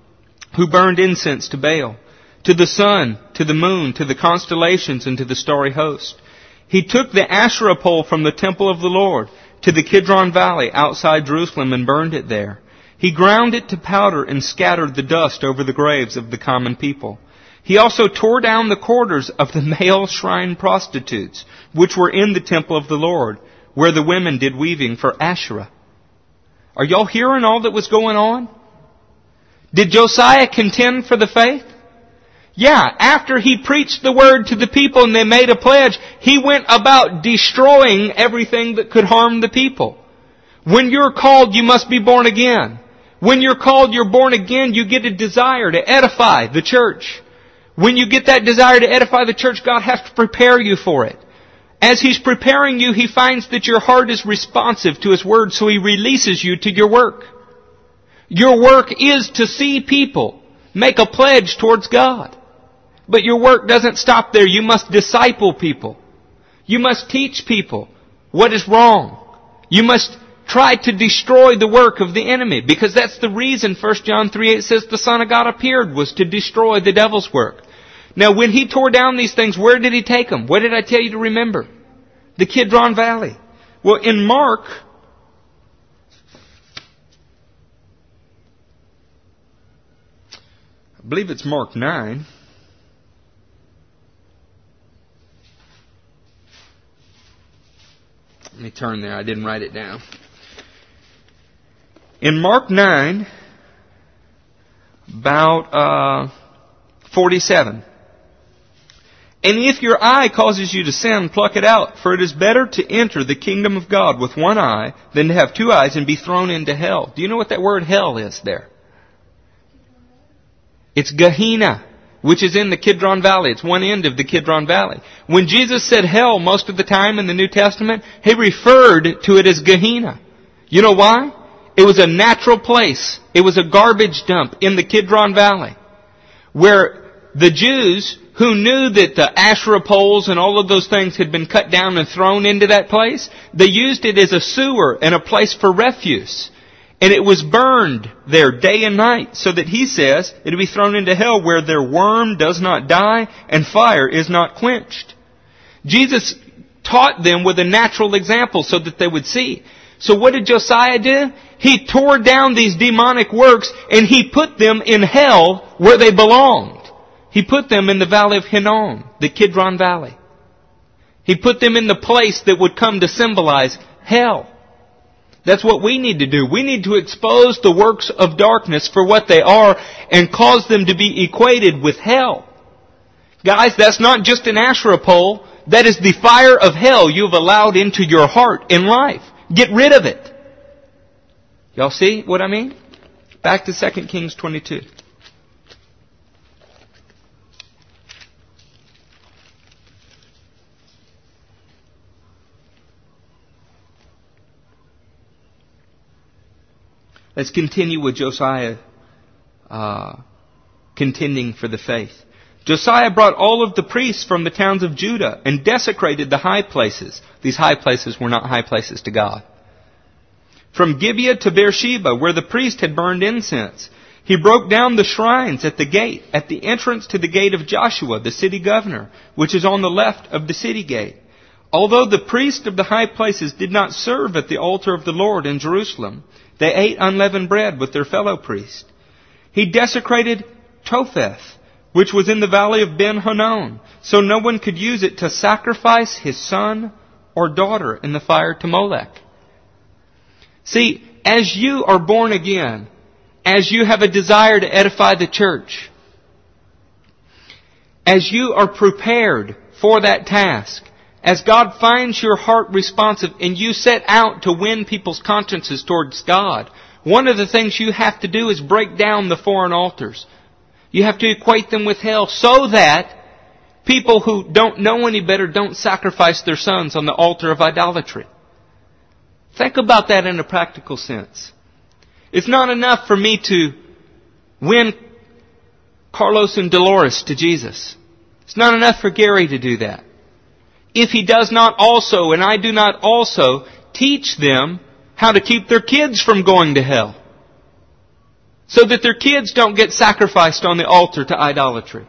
who burned incense to Baal to the sun, to the moon, to the constellations, and to the starry host. He took the Asherah pole from the temple of the Lord, to the Kidron Valley outside Jerusalem and burned it there. He ground it to powder and scattered the dust over the graves of the common people. He also tore down the quarters of the male shrine prostitutes, which were in the temple of the Lord, where the women did weaving for Asherah. Are y'all hearing all that was going on? Did Josiah contend for the faith? Yeah, after he preached the word to the people and they made a pledge, he went about destroying everything that could harm the people. When you're called, you must be born again. When you're called, you're born again, you get a desire to edify the church. When you get that desire to edify the church, God has to prepare you for it. As He's preparing you, He finds that your heart is responsive to His Word, so He releases you to your work. Your work is to see people make a pledge towards God. But your work doesn't stop there. You must disciple people. You must teach people what is wrong. You must try to destroy the work of the enemy because that's the reason 1 John 3 8 says the Son of God appeared was to destroy the devil's work. Now when he tore down these things, where did he take them? What did I tell you to remember? The Kidron Valley. Well, in Mark, I believe it's Mark 9. Let me turn there. I didn't write it down. In Mark 9, about uh, 47. And if your eye causes you to sin, pluck it out, for it is better to enter the kingdom of God with one eye than to have two eyes and be thrown into hell. Do you know what that word hell is there? It's Gehenna, which is in the Kidron Valley. It's one end of the Kidron Valley. When Jesus said hell most of the time in the New Testament, he referred to it as Gehenna. You know why? It was a natural place. It was a garbage dump in the Kidron Valley where the Jews who knew that the Asherah poles and all of those things had been cut down and thrown into that place, they used it as a sewer and a place for refuse. And it was burned there day and night, so that he says it'll be thrown into hell where their worm does not die and fire is not quenched. Jesus taught them with a natural example so that they would see. So what did Josiah do? He tore down these demonic works and he put them in hell where they belonged. He put them in the valley of Hinnom, the Kidron Valley. He put them in the place that would come to symbolize hell. That's what we need to do. We need to expose the works of darkness for what they are and cause them to be equated with hell. Guys, that's not just an Asherah pole. That is the fire of hell you've allowed into your heart in life. Get rid of it. Y'all see what I mean? Back to 2 Kings 22. Let's continue with Josiah uh, contending for the faith. Josiah brought all of the priests from the towns of Judah and desecrated the high places. These high places were not high places to God. From Gibeah to Beersheba, where the priest had burned incense, he broke down the shrines at the gate, at the entrance to the gate of Joshua, the city governor, which is on the left of the city gate. Although the priests of the high places did not serve at the altar of the Lord in Jerusalem, they ate unleavened bread with their fellow priests. He desecrated Topheth, which was in the valley of Ben Hinnom, so no one could use it to sacrifice his son or daughter in the fire to Molech. See, as you are born again, as you have a desire to edify the church, as you are prepared for that task, as God finds your heart responsive and you set out to win people's consciences towards God, one of the things you have to do is break down the foreign altars. You have to equate them with hell so that people who don't know any better don't sacrifice their sons on the altar of idolatry. Think about that in a practical sense. It's not enough for me to win Carlos and Dolores to Jesus. It's not enough for Gary to do that if he does not also, and I do not also, teach them how to keep their kids from going to hell. So that their kids don't get sacrificed on the altar to idolatry.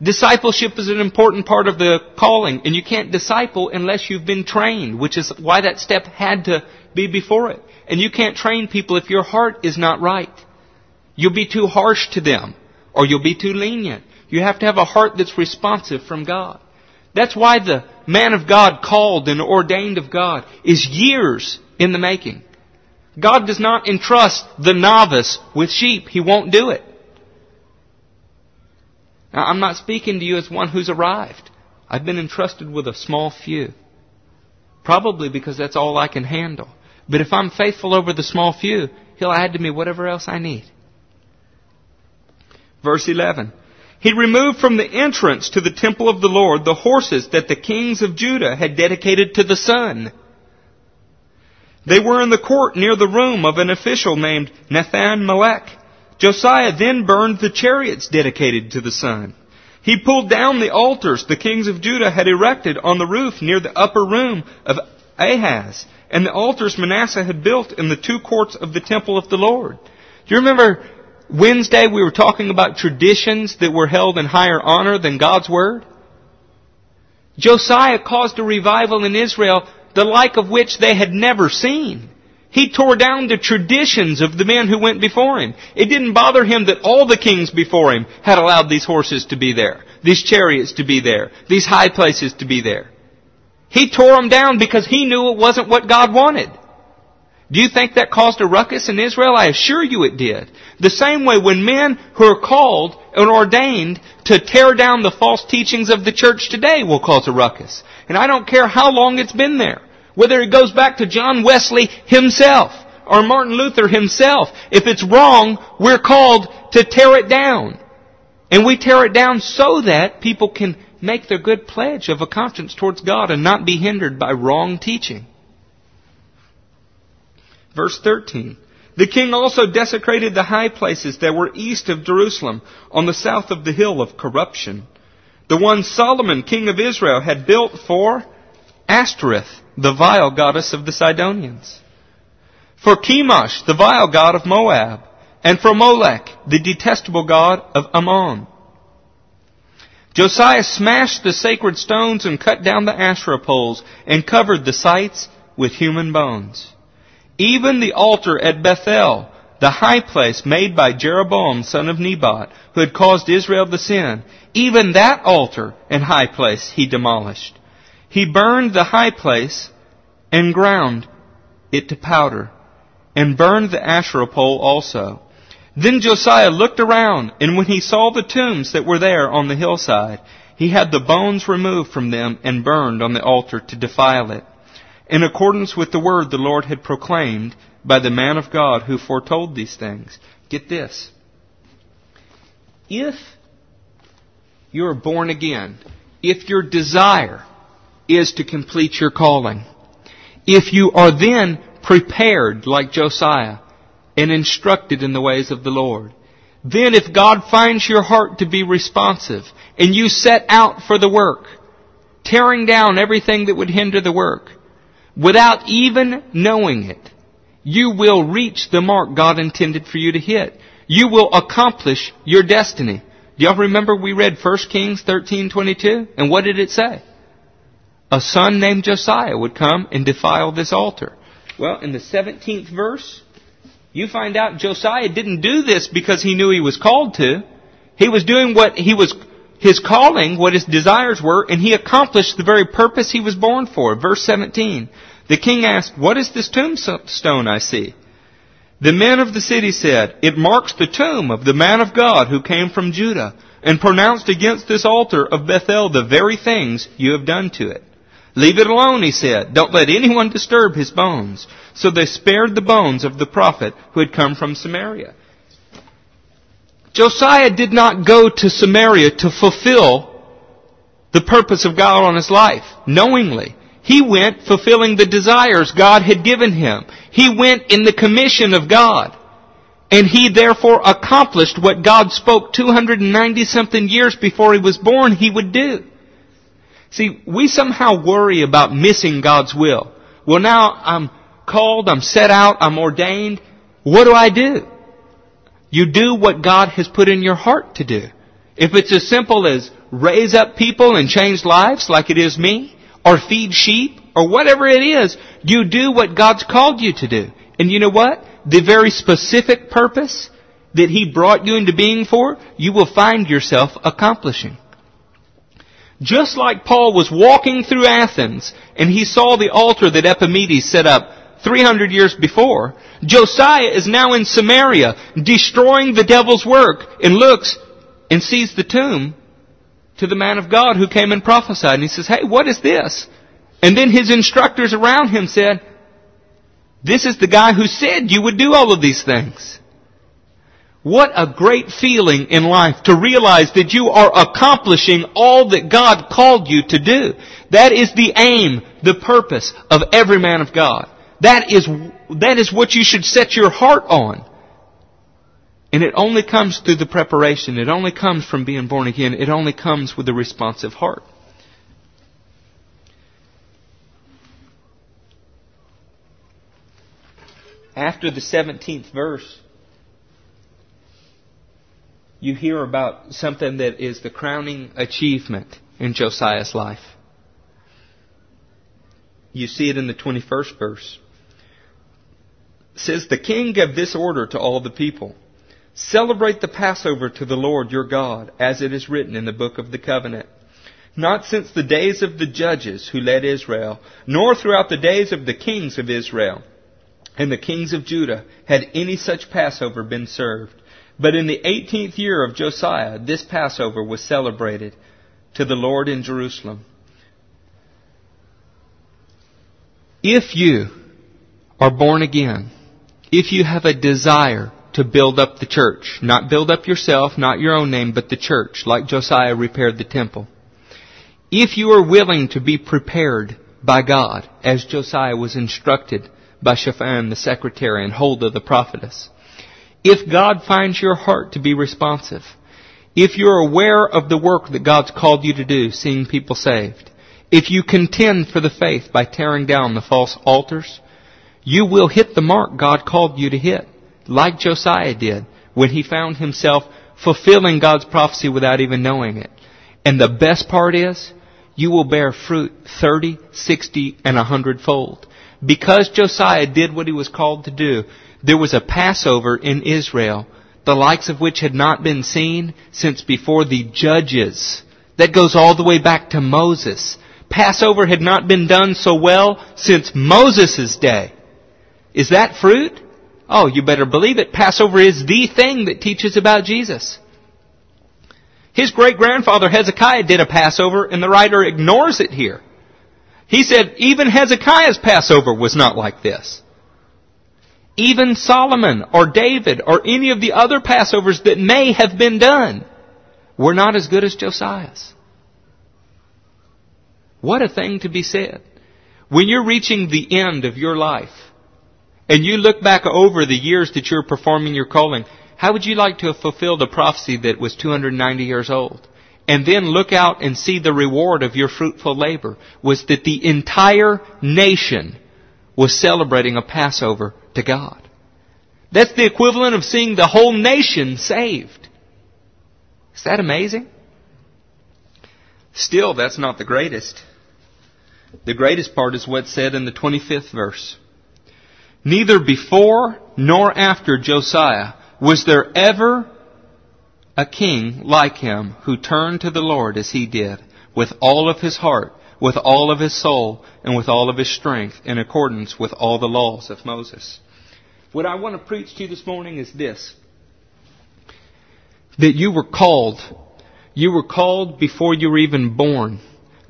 Discipleship is an important part of the calling, and you can't disciple unless you've been trained, which is why that step had to be before it. And you can't train people if your heart is not right. You'll be too harsh to them, or you'll be too lenient. You have to have a heart that's responsive from God. That's why the man of God called and ordained of God is years in the making. God does not entrust the novice with sheep. He won't do it. Now, I'm not speaking to you as one who's arrived. I've been entrusted with a small few. Probably because that's all I can handle. But if I'm faithful over the small few, He'll add to me whatever else I need. Verse 11. He removed from the entrance to the temple of the Lord the horses that the kings of Judah had dedicated to the sun. They were in the court near the room of an official named Nathan Melech. Josiah then burned the chariots dedicated to the sun. He pulled down the altars the kings of Judah had erected on the roof near the upper room of Ahaz, and the altars Manasseh had built in the two courts of the temple of the Lord. Do you remember Wednesday we were talking about traditions that were held in higher honor than God's Word? Josiah caused a revival in Israel the like of which they had never seen. He tore down the traditions of the men who went before him. It didn't bother him that all the kings before him had allowed these horses to be there, these chariots to be there, these high places to be there. He tore them down because he knew it wasn't what God wanted. Do you think that caused a ruckus in Israel? I assure you it did. The same way when men who are called and ordained to tear down the false teachings of the church today will cause a ruckus. And I don't care how long it's been there. Whether it goes back to John Wesley himself or Martin Luther himself. If it's wrong, we're called to tear it down. And we tear it down so that people can make their good pledge of a conscience towards God and not be hindered by wrong teaching. Verse 13. The king also desecrated the high places that were east of Jerusalem on the south of the hill of corruption. The one Solomon, king of Israel, had built for Ashtoreth, the vile goddess of the Sidonians. For Chemosh, the vile god of Moab. And for Molech, the detestable god of Ammon. Josiah smashed the sacred stones and cut down the Asherah poles and covered the sites with human bones. Even the altar at Bethel, the high place made by Jeroboam son of Nebat, who had caused Israel to sin, even that altar and high place he demolished. He burned the high place and ground it to powder, and burned the Asherah pole also. Then Josiah looked around, and when he saw the tombs that were there on the hillside, he had the bones removed from them and burned on the altar to defile it, in accordance with the word the Lord had proclaimed by the man of God who foretold these things. Get this. If you are born again, if your desire is to complete your calling. If you are then prepared like Josiah and instructed in the ways of the Lord, then if God finds your heart to be responsive and you set out for the work, tearing down everything that would hinder the work, without even knowing it, you will reach the mark God intended for you to hit. You will accomplish your destiny. Do y'all remember we read 1 Kings 13:22? And what did it say? a son named Josiah would come and defile this altar. Well, in the 17th verse, you find out Josiah didn't do this because he knew he was called to. He was doing what he was, his calling, what his desires were, and he accomplished the very purpose he was born for. Verse 17. The king asked, What is this tombstone I see? The men of the city said, It marks the tomb of the man of God who came from Judah and pronounced against this altar of Bethel the very things you have done to it. Leave it alone, he said. Don't let anyone disturb his bones. So they spared the bones of the prophet who had come from Samaria. Josiah did not go to Samaria to fulfill the purpose of God on his life, knowingly. He went fulfilling the desires God had given him. He went in the commission of God. And he therefore accomplished what God spoke 290 something years before he was born he would do. See, we somehow worry about missing God's will. Well, now I'm called, I'm set out, I'm ordained. What do I do? You do what God has put in your heart to do. If it's as simple as raise up people and change lives like it is me, or feed sheep, or whatever it is, you do what God's called you to do. And you know what? The very specific purpose that He brought you into being for, you will find yourself accomplishing. Just like Paul was walking through Athens and he saw the altar that Epimenides set up 300 years before, Josiah is now in Samaria destroying the devil's work and looks and sees the tomb to the man of God who came and prophesied. And he says, hey, what is this? And then his instructors around him said, this is the guy who said you would do all of these things. What a great feeling in life to realize that you are accomplishing all that God called you to do. That is the aim, the purpose of every man of God. That is, that is what you should set your heart on. And it only comes through the preparation. It only comes from being born again. It only comes with a responsive heart. After the 17th verse, you hear about something that is the crowning achievement in Josiah's life. You see it in the 21st verse. It says, The king gave this order to all the people. Celebrate the Passover to the Lord your God, as it is written in the book of the covenant. Not since the days of the judges who led Israel, nor throughout the days of the kings of Israel and the kings of Judah had any such Passover been served. But in the 18th year of Josiah, this Passover was celebrated to the Lord in Jerusalem. If you are born again, if you have a desire to build up the church, not build up yourself, not your own name, but the church, like Josiah repaired the temple. If you are willing to be prepared by God, as Josiah was instructed by Shaphan the secretary and Huldah the prophetess, if God finds your heart to be responsive, if you're aware of the work that God's called you to do, seeing people saved, if you contend for the faith by tearing down the false altars, you will hit the mark God called you to hit, like Josiah did when he found himself fulfilling God's prophecy without even knowing it. And the best part is, you will bear fruit 30, 60, and 100 fold. Because Josiah did what he was called to do, there was a Passover in Israel, the likes of which had not been seen since before the judges. That goes all the way back to Moses. Passover had not been done so well since Moses' day. Is that fruit? Oh, you better believe it. Passover is the thing that teaches about Jesus. His great grandfather Hezekiah did a Passover and the writer ignores it here. He said even Hezekiah's Passover was not like this. Even Solomon or David or any of the other Passovers that may have been done were not as good as Josiah's. What a thing to be said. When you're reaching the end of your life and you look back over the years that you're performing your calling, how would you like to have fulfilled a prophecy that was 290 years old? And then look out and see the reward of your fruitful labor was that the entire nation was celebrating a Passover to God. That's the equivalent of seeing the whole nation saved. Is that amazing? Still, that's not the greatest. The greatest part is what's said in the 25th verse. Neither before nor after Josiah was there ever a king like him who turned to the Lord as he did, with all of his heart, with all of his soul, and with all of his strength, in accordance with all the laws of Moses. What I want to preach to you this morning is this. That you were called. You were called before you were even born.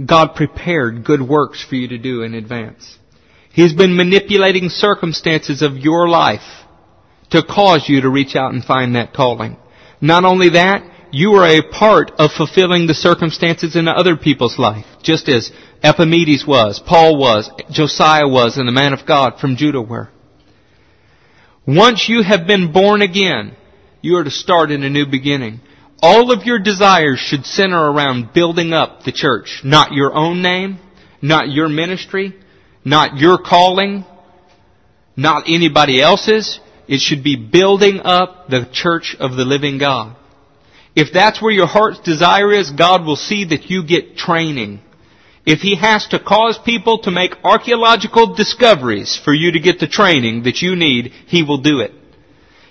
God prepared good works for you to do in advance. He's been manipulating circumstances of your life to cause you to reach out and find that calling. Not only that, you are a part of fulfilling the circumstances in other people's life, just as Epimenides was, Paul was, Josiah was, and the man of God from Judah were. Once you have been born again, you are to start in a new beginning. All of your desires should center around building up the church. Not your own name, not your ministry, not your calling, not anybody else's. It should be building up the church of the living God. If that's where your heart's desire is, God will see that you get training. If He has to cause people to make archaeological discoveries for you to get the training that you need, He will do it.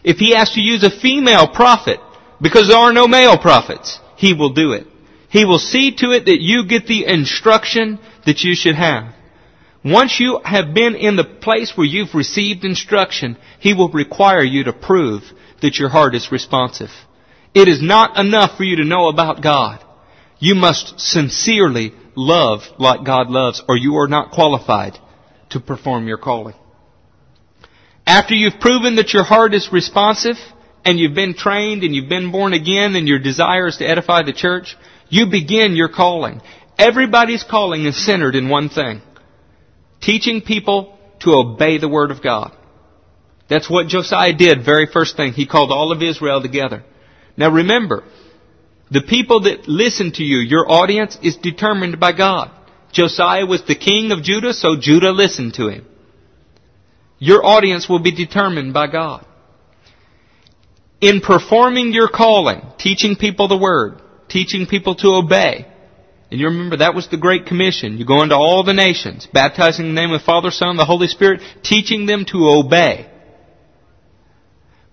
If He has to use a female prophet, because there are no male prophets, He will do it. He will see to it that you get the instruction that you should have. Once you have been in the place where you've received instruction, He will require you to prove that your heart is responsive. It is not enough for you to know about God. You must sincerely love like God loves or you are not qualified to perform your calling. After you've proven that your heart is responsive and you've been trained and you've been born again and your desire is to edify the church, you begin your calling. Everybody's calling is centered in one thing. Teaching people to obey the Word of God. That's what Josiah did very first thing. He called all of Israel together. Now remember, the people that listen to you, your audience, is determined by God. Josiah was the king of Judah, so Judah listened to him. Your audience will be determined by God. In performing your calling, teaching people the Word, teaching people to obey, and you remember that was the Great Commission. You go into all the nations, baptizing in the name of the Father, Son, and the Holy Spirit, teaching them to obey.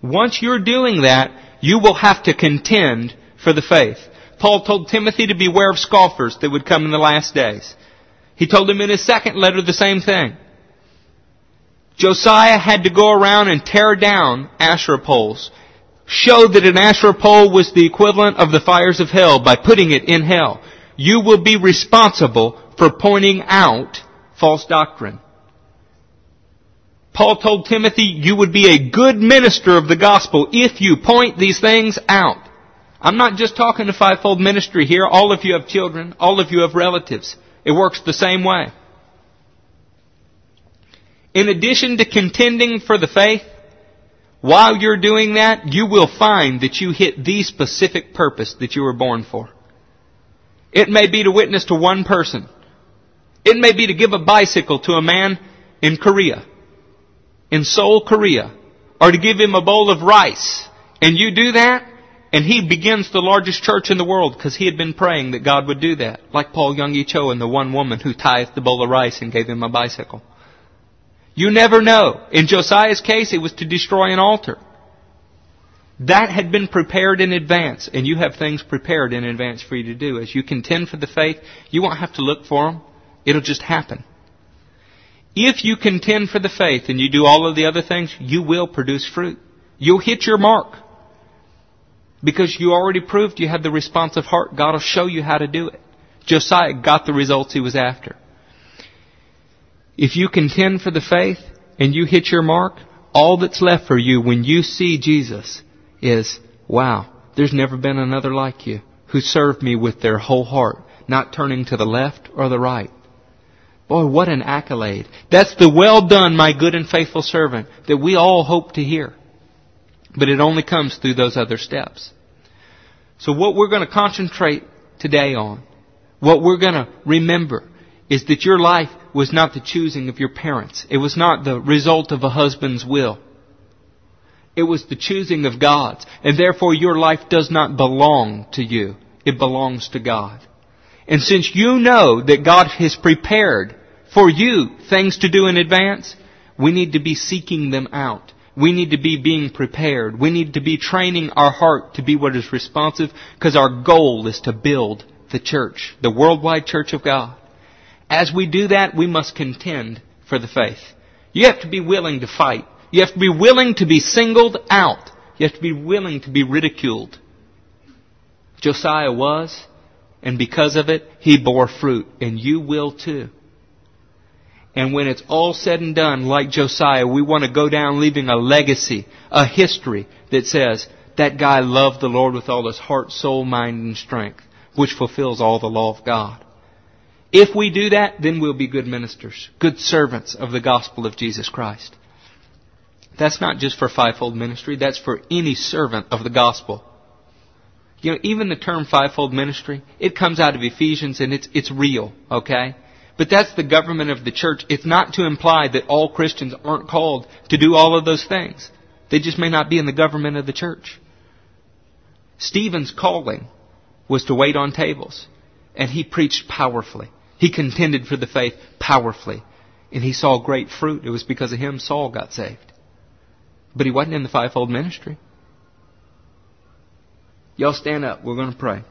Once you're doing that, you will have to contend for the faith. Paul told Timothy to beware of scoffers that would come in the last days. He told him in his second letter the same thing. Josiah had to go around and tear down Asherah poles, show that an Asherah pole was the equivalent of the fires of hell by putting it in hell. You will be responsible for pointing out false doctrine. Paul told Timothy, you would be a good minister of the gospel if you point these things out. I'm not just talking to fivefold ministry here. All of you have children. All of you have relatives. It works the same way. In addition to contending for the faith, while you're doing that, you will find that you hit the specific purpose that you were born for. It may be to witness to one person. It may be to give a bicycle to a man in Korea in Seoul, Korea, or to give him a bowl of rice, and you do that, and he begins the largest church in the world because he had been praying that God would do that, like Paul Yonggi Cho and the one woman who tithed the bowl of rice and gave him a bicycle. You never know. In Josiah's case, it was to destroy an altar. That had been prepared in advance, and you have things prepared in advance for you to do. As you contend for the faith, you won't have to look for them. It'll just happen. If you contend for the faith and you do all of the other things, you will produce fruit. You'll hit your mark. Because you already proved you had the responsive heart. God will show you how to do it. Josiah got the results he was after. If you contend for the faith and you hit your mark, all that's left for you when you see Jesus is, wow, there's never been another like you who served me with their whole heart, not turning to the left or the right. Boy, what an accolade. That's the well done, my good and faithful servant that we all hope to hear. But it only comes through those other steps. So what we're going to concentrate today on, what we're going to remember, is that your life was not the choosing of your parents. It was not the result of a husband's will. It was the choosing of God's. And therefore your life does not belong to you. It belongs to God. And since you know that God has prepared for you things to do in advance, we need to be seeking them out. We need to be being prepared. We need to be training our heart to be what is responsive because our goal is to build the church, the worldwide church of God. As we do that, we must contend for the faith. You have to be willing to fight. You have to be willing to be singled out. You have to be willing to be ridiculed. Josiah was, and because of it, he bore fruit, and you will too. And when it's all said and done, like Josiah, we want to go down leaving a legacy, a history that says, that guy loved the Lord with all his heart, soul, mind, and strength, which fulfills all the law of God. If we do that, then we'll be good ministers, good servants of the gospel of Jesus Christ. That's not just for fivefold ministry, that's for any servant of the gospel. You know, even the term fivefold ministry, it comes out of Ephesians and it's, it's real, okay? But that's the government of the church. It's not to imply that all Christians aren't called to do all of those things. They just may not be in the government of the church. Stephen's calling was to wait on tables, and he preached powerfully. He contended for the faith powerfully, and he saw great fruit. It was because of him Saul got saved. But he wasn't in the fivefold ministry. Y'all stand up. We're going to pray.